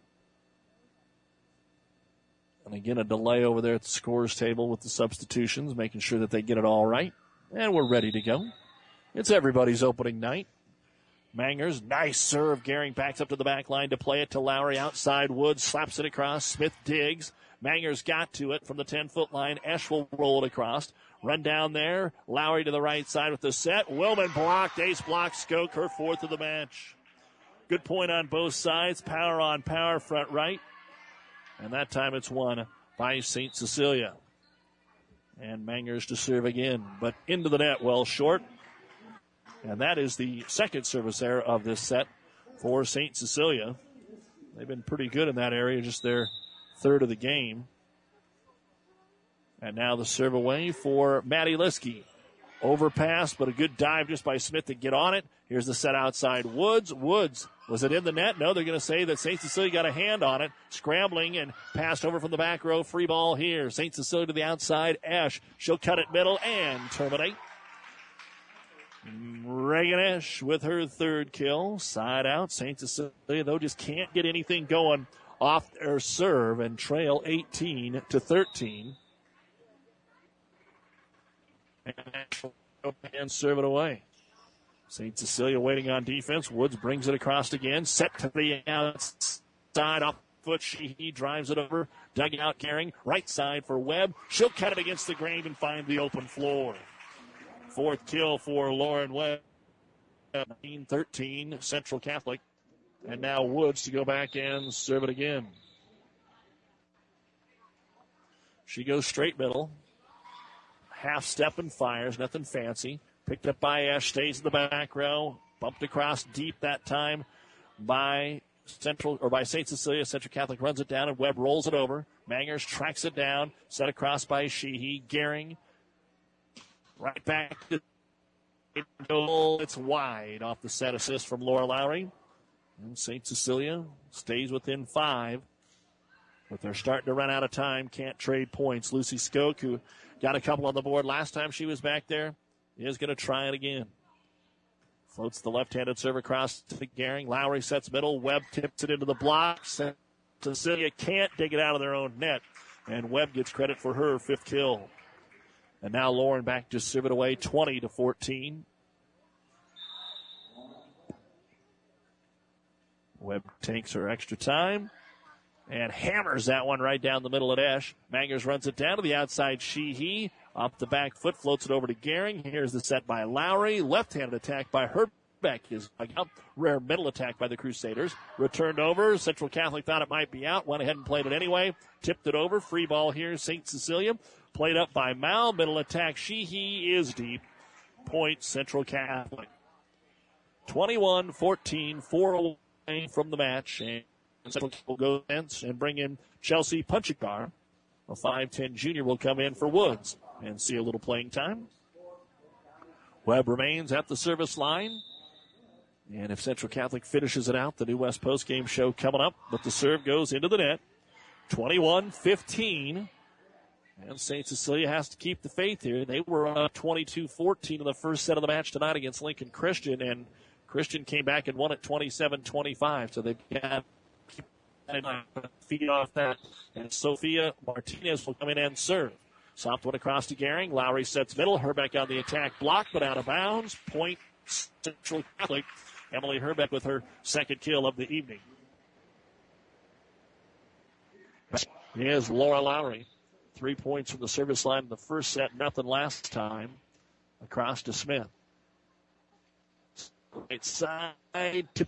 And again, a delay over there at the scores table with the substitutions, making sure that they get it all right. And we're ready to go. It's everybody's opening night. Mangers, nice serve. Gehring backs up to the back line to play it to Lowry outside. Woods slaps it across. Smith digs. Mangers got to it from the 10 foot line. Esch will roll it across. Run down there. Lowry to the right side with the set. Willman blocked. Ace blocks Skoke, her fourth of the match. Good point on both sides. Power on power, front right. And that time it's won by St. Cecilia. And Mangers to serve again, but into the net, well short. And that is the second service error of this set for St. Cecilia. They've been pretty good in that area, just their third of the game. And now the serve away for Maddie Liskey. Overpass, but a good dive just by Smith to get on it. Here's the set outside Woods. Woods, was it in the net? No, they're going to say that St. Cecilia got a hand on it. Scrambling and passed over from the back row. Free ball here. St. Cecilia to the outside. Esch, she'll cut it middle and terminate. Reagan Esch with her third kill. Side out. St. Cecilia, though, just can't get anything going off their serve and trail 18 to 13. And serve it away. St. Cecilia waiting on defense. Woods brings it across again. Set to the outside off foot. She drives it over. Dugout carrying. Right side for Webb. She'll cut it against the grain and find the open floor. Fourth kill for Lauren Webb. 13 Central Catholic. And now Woods to go back and serve it again. She goes straight middle. Half step and fires, nothing fancy. Picked up by Esch, stays in the back row. Bumped across deep that time by Central or by St. Cecilia. Central Catholic runs it down and Webb rolls it over. Mangers tracks it down, set across by Sheehy. Gehring right back to goal. It's wide off the set assist from Laura Lowry. And St. Cecilia stays within five. But they're starting to run out of time. Can't trade points. Lucy Skoke, who got a couple on the board last time she was back there, is going to try it again. Floats the left-handed serve across to Gehring. Lowry sets middle. Webb tips it into the block. Cecilia can't dig it out of their own net. And Webb gets credit for her fifth kill. And now Lauren back to serve it away 20 to 14. Webb takes her extra time and hammers that one right down the middle at Esch. Mangers runs it down to the outside. Sheehy up the back foot, floats it over to Gehring. Here's the set by Lowry. Left-handed attack by Herbeck is up. Rare middle attack by the Crusaders. Returned over. Central Catholic thought it might be out. Went ahead and played it anyway. Tipped it over. Free ball here. St. Cecilia. Played up by Mal. Middle attack. Sheehy is deep. Point Central Catholic. 21 14, 4 away from the match. And Central Catholic will go and bring in Chelsea Punchikar. A 5'10 junior will come in for Woods and see a little playing time. Webb remains at the service line. And if Central Catholic finishes it out, the New West Post game show coming up, but the serve goes into the net. 21 15. And St. Cecilia has to keep the faith here. They were up 22 14 in the first set of the match tonight against Lincoln Christian, and Christian came back and won it 27 25. So they've got and feed off that. And Sophia Martinez will come in and serve. Soft one across to Gehring. Lowry sets middle. Herbeck on the attack block, but out of bounds. Point Central Catholic. Emily Herbeck with her second kill of the evening. Here's Laura Lowry. Three points from the service line in the first set, nothing last time. Across to Smith. Right side to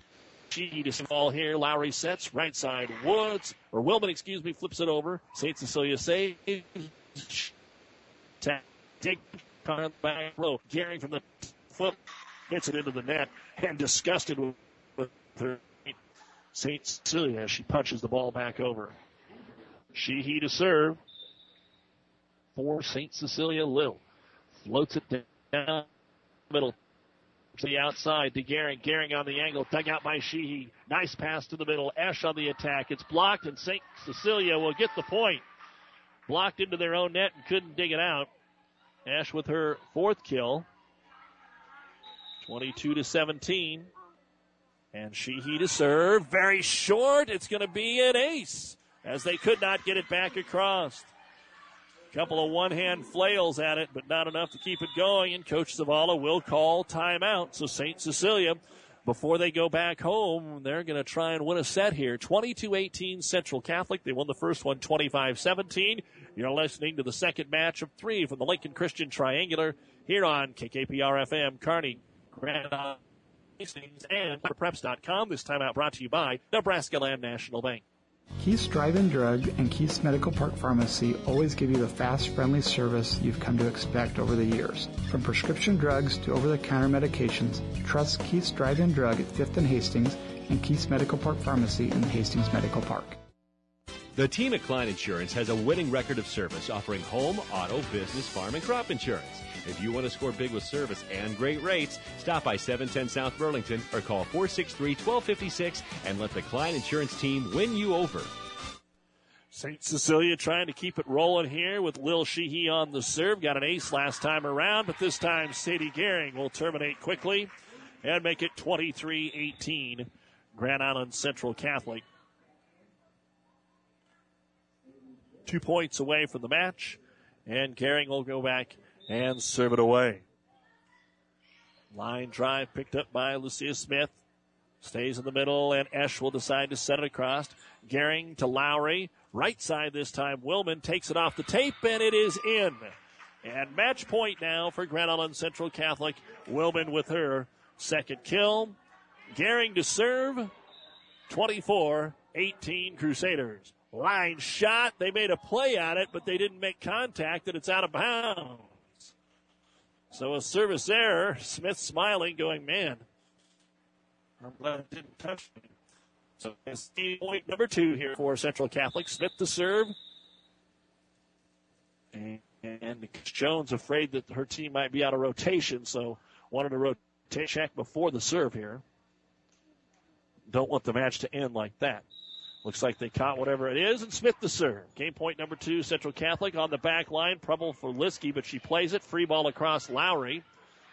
she to ball here. Lowry sets right side. Woods or Wilman, excuse me, flips it over. St. Cecilia saves. Take on back row. Gehring from the foot hits it into the net and disgusted with, her St. Cecilia she punches the ball back over. Sheehy to serve for St. Cecilia Lil. Floats it down middle to the outside to Gehring. Gehring on the angle, dug out by Sheehy. Nice pass to the middle. Esch on the attack. It's blocked, and St. Cecilia will get the point. Blocked into their own net and couldn't dig it out. Esch with her fourth kill. 22 to 17. And Sheehy to serve. Very short. It's going to be an ace as they could not get it back across. Couple of one hand flails at it, but not enough to keep it going. And Coach Zavala will call timeout. So St. Cecilia, before they go back home, they're going to try and win a set here. 22 18 Central Catholic. They won the first one 25 17. You're listening to the second match of three from the Lincoln Christian Triangular here on KKPR FM, Kearney, Grand Hastings, and Preps.com. This timeout brought to you by Nebraska Land National Bank. Keith's Drive-In Drug and Keith's Medical Park Pharmacy always give you the fast, friendly service you've come to expect over the years. From prescription drugs to over-the-counter medications, trust Keith's Drive-In Drug at 5th and Hastings and Keith's Medical Park Pharmacy in Hastings Medical Park. The team at Klein Insurance has a winning record of service offering home, auto, business, farm, and crop insurance. If you want to score big with service and great rates, stop by 710 South Burlington or call 463 1256 and let the Klein Insurance team win you over. St. Cecilia trying to keep it rolling here with Lil Sheehy on the serve. Got an ace last time around, but this time Sadie Gehring will terminate quickly and make it 23 18. Grand Island Central Catholic. Two points away from the match, and Gehring will go back and serve it away. Line drive picked up by Lucia Smith. Stays in the middle, and Esch will decide to set it across. Gehring to Lowry. Right side this time. Wilman takes it off the tape, and it is in. And match point now for Grand Island Central Catholic. Wilman with her second kill. Gehring to serve. 24 18 Crusaders. Line shot. They made a play at it, but they didn't make contact, and it's out of bounds. So a service error. Smith smiling, going, man, I'm glad it didn't touch me. So it's point number two here for Central Catholic. Smith to serve. And, and Jones afraid that her team might be out of rotation, so wanted to rotate check before the serve here. Don't want the match to end like that. Looks like they caught whatever it is, and Smith the serve. Game point number two, Central Catholic on the back line. Trouble for Liskey, but she plays it. Free ball across Lowry.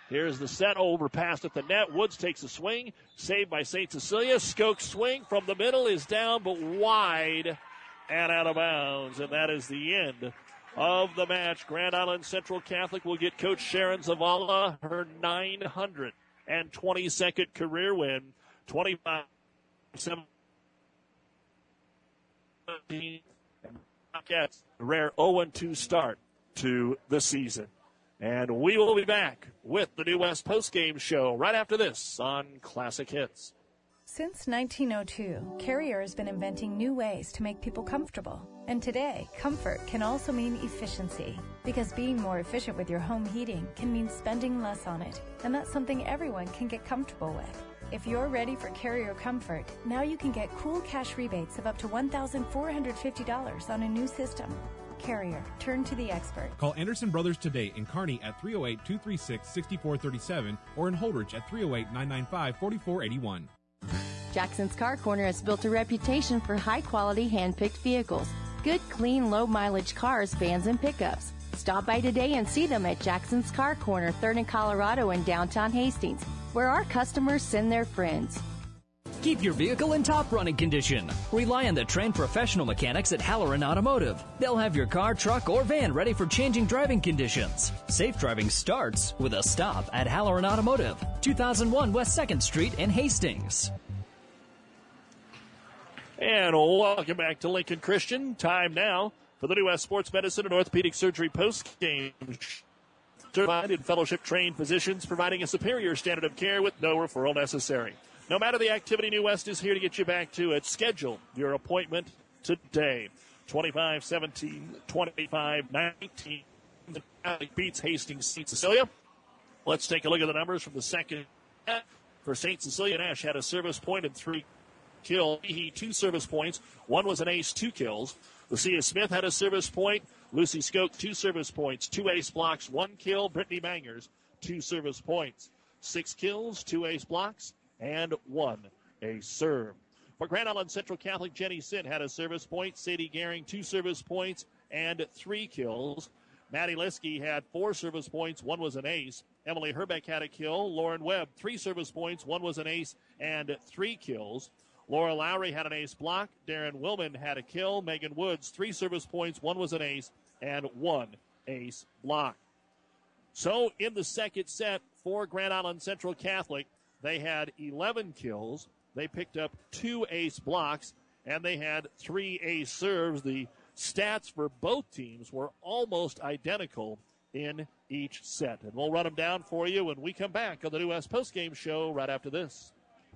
Here's the set over pass at the net. Woods takes a swing. Saved by St. Cecilia. Skoke swing from the middle is down, but wide and out of bounds. And that is the end of the match. Grand Island Central Catholic will get Coach Sharon Zavala her 922nd career win. 25 17 Bobcats rare 0 2 start to the season. And we will be back with the New West postgame show right after this on Classic Hits. Since 1902, Carrier has been inventing new ways to make people comfortable. And today, comfort can also mean efficiency. Because being more efficient with your home heating can mean spending less on it. And that's something everyone can get comfortable with. If you're ready for Carrier Comfort, now you can get cool cash rebates of up to $1,450 on a new system. Carrier, turn to the expert. Call Anderson Brothers today in Kearney at 308 236 6437 or in Holdrege at 308 995 4481. Jackson's Car Corner has built a reputation for high quality hand picked vehicles. Good, clean, low mileage cars, vans, and pickups. Stop by today and see them at Jackson's Car Corner, 3rd and Colorado in downtown Hastings, where our customers send their friends. Keep your vehicle in top running condition. Rely on the trained professional mechanics at Halloran Automotive. They'll have your car, truck, or van ready for changing driving conditions. Safe driving starts with a stop at Halloran Automotive, 2001 West 2nd Street in Hastings. And welcome back to Lincoln Christian. Time now for the New West Sports Medicine and Orthopedic Surgery post game. Certified and fellowship trained physicians providing a superior standard of care with no referral necessary. No matter the activity, New West is here to get you back to it. Schedule your appointment today. 25 17, 25 19. Beats Hastings St. Cecilia. Let's take a look at the numbers from the second for St. Cecilia. Nash had a service point and three kill. He two service points. One was an ace, two kills. Lucia Smith had a service point. Lucy Skoke, two service points, two ace blocks, one kill. Brittany Mangers, two service points, six kills, two ace blocks, and one ace serve. For Grand Island Central Catholic, Jenny Sint had a service point. Sadie Gehring, two service points, and three kills. Maddie Liskey had four service points, one was an ace. Emily Herbeck had a kill. Lauren Webb, three service points, one was an ace, and three kills. Laura Lowry had an ace block. Darren Willman had a kill. Megan Woods, three service points, one was an ace, and one ace block. So in the second set for Grand Island Central Catholic, they had 11 kills. They picked up two ace blocks, and they had three ace serves. The stats for both teams were almost identical in each set. And we'll run them down for you when we come back on the New West Postgame Show right after this.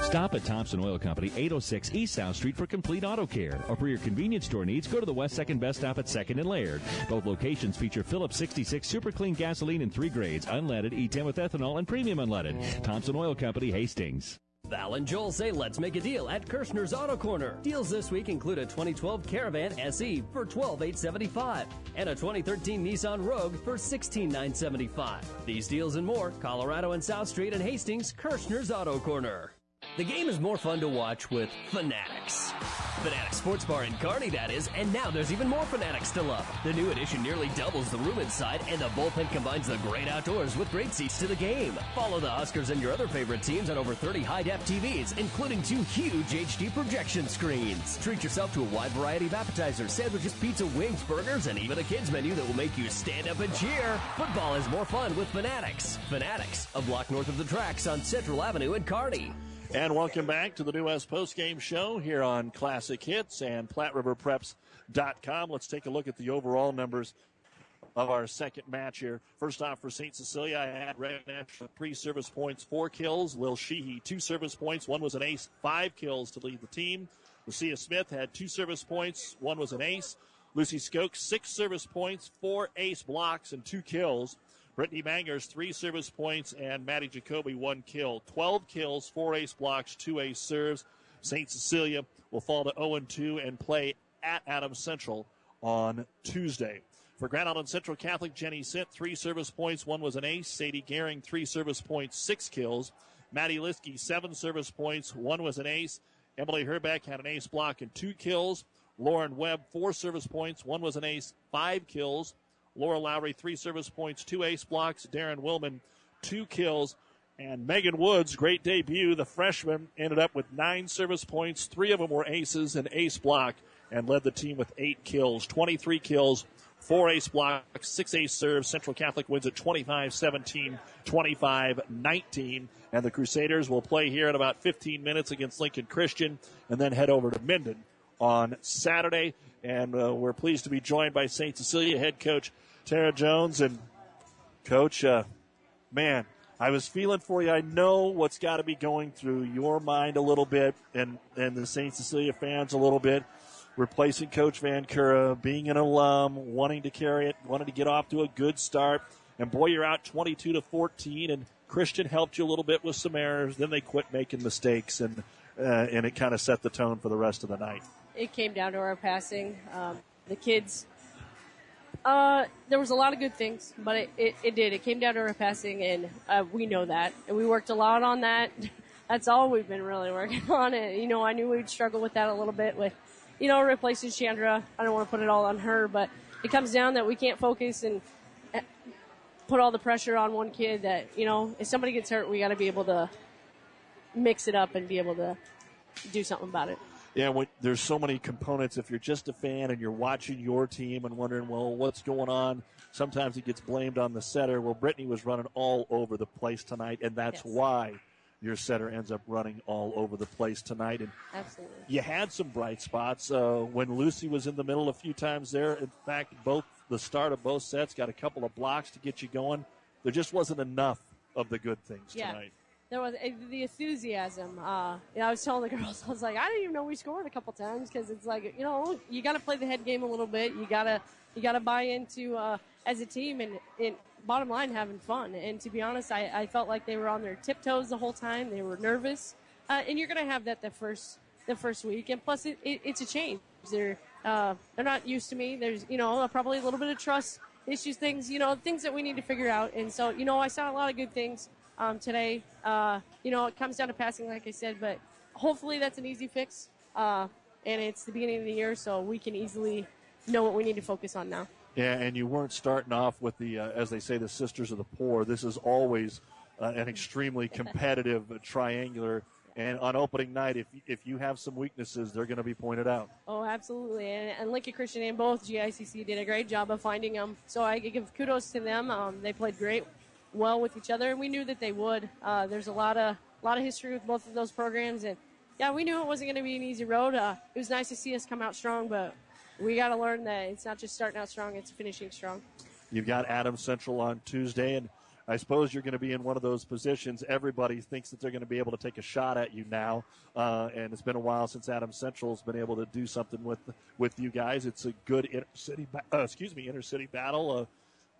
Stop at Thompson Oil Company, 806 East South Street for complete auto care. Or for your convenience store needs, go to the West 2nd Best Stop at 2nd and Laird. Both locations feature Phillips 66 super clean gasoline in three grades, unleaded, E10 with ethanol, and premium unleaded. Thompson Oil Company, Hastings. Val and Joel say let's make a deal at Kirshner's Auto Corner. Deals this week include a 2012 Caravan SE for 12,875 and a 2013 Nissan Rogue for 16,975. These deals and more, Colorado and South Street and Hastings, Kirshner's Auto Corner. The game is more fun to watch with Fanatics. Fanatics sports bar in Kearney, that is, and now there's even more Fanatics to love. The new addition nearly doubles the room inside, and the bullpen combines the great outdoors with great seats to the game. Follow the Huskers and your other favorite teams on over 30 high-def TVs, including two huge HD projection screens. Treat yourself to a wide variety of appetizers, sandwiches, pizza, wings, burgers, and even a kids menu that will make you stand up and cheer. Football is more fun with Fanatics. Fanatics, a block north of the tracks on Central Avenue in Kearney. And welcome back to the New West Postgame Show here on Classic Hits and PlatteRiverPreps.com. Let's take a look at the overall numbers of our second match here. First off, for St. Cecilia, I had Red National three service points, four kills. Lil Sheehy, two service points, one was an ace, five kills to lead the team. Lucia Smith had two service points, one was an ace. Lucy Skoke, six service points, four ace blocks, and two kills. Brittany Mangers, three service points, and Maddie Jacoby, one kill. 12 kills, four ace blocks, two ace serves. St. Cecilia will fall to 0 2 and play at Adams Central on Tuesday. For Grand Island Central Catholic, Jenny Sint, three service points, one was an ace. Sadie Gehring, three service points, six kills. Maddie Liskey, seven service points, one was an ace. Emily Herbeck had an ace block and two kills. Lauren Webb, four service points, one was an ace, five kills. Laura Lowry, three service points, two ace blocks. Darren Willman, two kills. And Megan Woods, great debut. The freshman ended up with nine service points. Three of them were aces and ace block and led the team with eight kills, 23 kills, four ace blocks, six ace serves. Central Catholic wins at 25 17, 25 19. And the Crusaders will play here in about 15 minutes against Lincoln Christian and then head over to Minden on Saturday. And uh, we're pleased to be joined by St. Cecilia head coach Tara Jones. And, coach, uh, man, I was feeling for you. I know what's got to be going through your mind a little bit and, and the St. Cecilia fans a little bit. Replacing Coach Van Cura, being an alum, wanting to carry it, wanting to get off to a good start. And boy, you're out 22 to 14, and Christian helped you a little bit with some errors. Then they quit making mistakes, and uh, and it kind of set the tone for the rest of the night. It came down to our passing. Um, the kids, uh, there was a lot of good things, but it, it, it did. It came down to our passing, and uh, we know that, and we worked a lot on that. That's all we've been really working on. It, you know, I knew we'd struggle with that a little bit with, you know, replacing Chandra. I don't want to put it all on her, but it comes down that we can't focus and uh, put all the pressure on one kid. That you know, if somebody gets hurt, we got to be able to mix it up and be able to do something about it. Yeah, when, there's so many components. If you're just a fan and you're watching your team and wondering, well, what's going on? Sometimes it gets blamed on the setter. Well, Brittany was running all over the place tonight, and that's Yes. why your setter ends up running all over the place tonight. And Absolutely. you had some bright spots uh, when Lucy was in the middle a few times there. In fact, both the start of both sets got a couple of blocks to get you going. There just wasn't enough of the good things Yeah. tonight. There was uh, the enthusiasm. Uh, you know, I was telling the girls, I was like, I didn't even know we scored a couple times because it's like, you know, you got to play the head game a little bit. You gotta, you gotta buy into uh, as a team and, and bottom line having fun. And to be honest, I, I felt like they were on their tiptoes the whole time. They were nervous, uh, and you're gonna have that the first the first week. And plus, it, it, it's a change. They're uh, they're not used to me. There's you know probably a little bit of trust issues, things you know things that we need to figure out. And so you know I saw a lot of good things um, today. Uh, you know, it comes down to passing, like I said, but hopefully that's an easy fix. Uh, and it's the beginning of the year, so we can easily know what we need to focus on now. Yeah, and you weren't starting off with the, uh, as they say, the sisters of the poor. This is always uh, an extremely competitive uh, triangular. And on opening night, if if you have some weaknesses, they're going to be pointed out. Oh, absolutely. And, and Lincoln Christian and both GICC did a great job of finding them. So I give kudos to them. Um, they played great, well with each other, and we knew that they would. Uh, there's a lot of a lot of history with both of those programs, and yeah, we knew it wasn't going to be an easy road. Uh, it was nice to see us come out strong, but we got to learn that it's not just starting out strong; it's finishing strong. You've got Adams Central on Tuesday, and I suppose you're going to be in one of those positions. Everybody thinks that they're going to be able to take a shot at you now, uh, and it's been a while since Adams Central's been able to do something with with you guys. It's a good intercity, ba- uh, excuse me, intercity battle. Uh,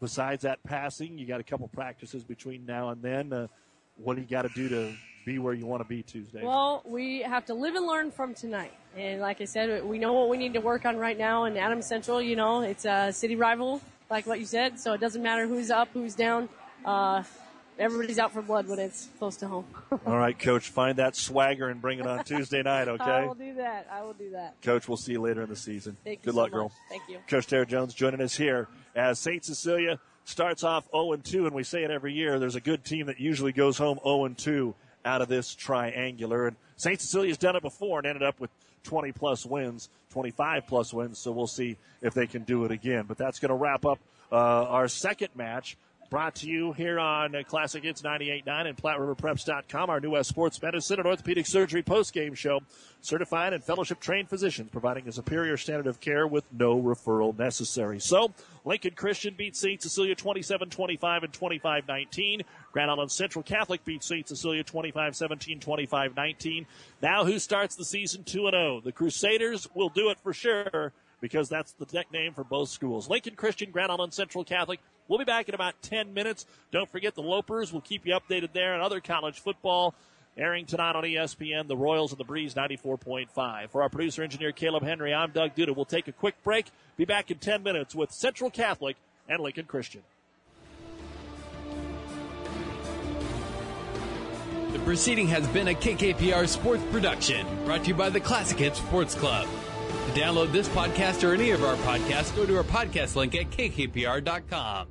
besides that passing, you got a couple practices between now and then. Uh, what do you got to do to be where you want to be Tuesday? Well, we have to live and learn from tonight. And like I said, we know what we need to work on right now. And Adams Central, you know, it's a city rival, like what you said. So it doesn't matter who's up, who's down. Uh, everybody's out for blood when it's close to home. All right, Coach, find that swagger and bring it on Tuesday night, okay? I will do that. I will do that. Coach, we'll see you later in the season. Thank you Good so luck, much. girl. Thank you. Coach Tara Jones joining us here as St. Cecilia starts off 0 2, and we say it every year. There's a good team that usually goes home 0 2 out of this triangular. And St. Cecilia's done it before and ended up with 20 plus wins, 25 plus wins. So we'll see if they can do it again. But that's going to wrap up uh, our second match. Brought to you here on Classic Hits 98.9 and PlatteRiverPreps.com, our new West Sports Medicine and Orthopedic Surgery post-game show. Certified and fellowship trained physicians providing a superior standard of care with no referral necessary. So, Lincoln Christian beats St. Cecilia 27-25 and 25-19. Grand Island Central Catholic beats St. Cecilia 25-17, 25-19. Now who starts the season 2-0? The Crusaders will do it for sure because that's the nickname for both schools. Lincoln Christian, Grand Island Central Catholic. We'll be back in about 10 minutes. Don't forget the Lopers. We'll keep you updated there and other college football. Airing tonight on ESPN, the Royals and the Breeze 94.5. For our producer engineer Caleb Henry, I'm Doug Duda. We'll take a quick break. Be back in 10 minutes with Central Catholic and Lincoln Christian. The proceeding has been a KKPR sports production brought to you by the Classic Hit Sports Club. To download this podcast or any of our podcasts, go to our podcast link at kkpr.com.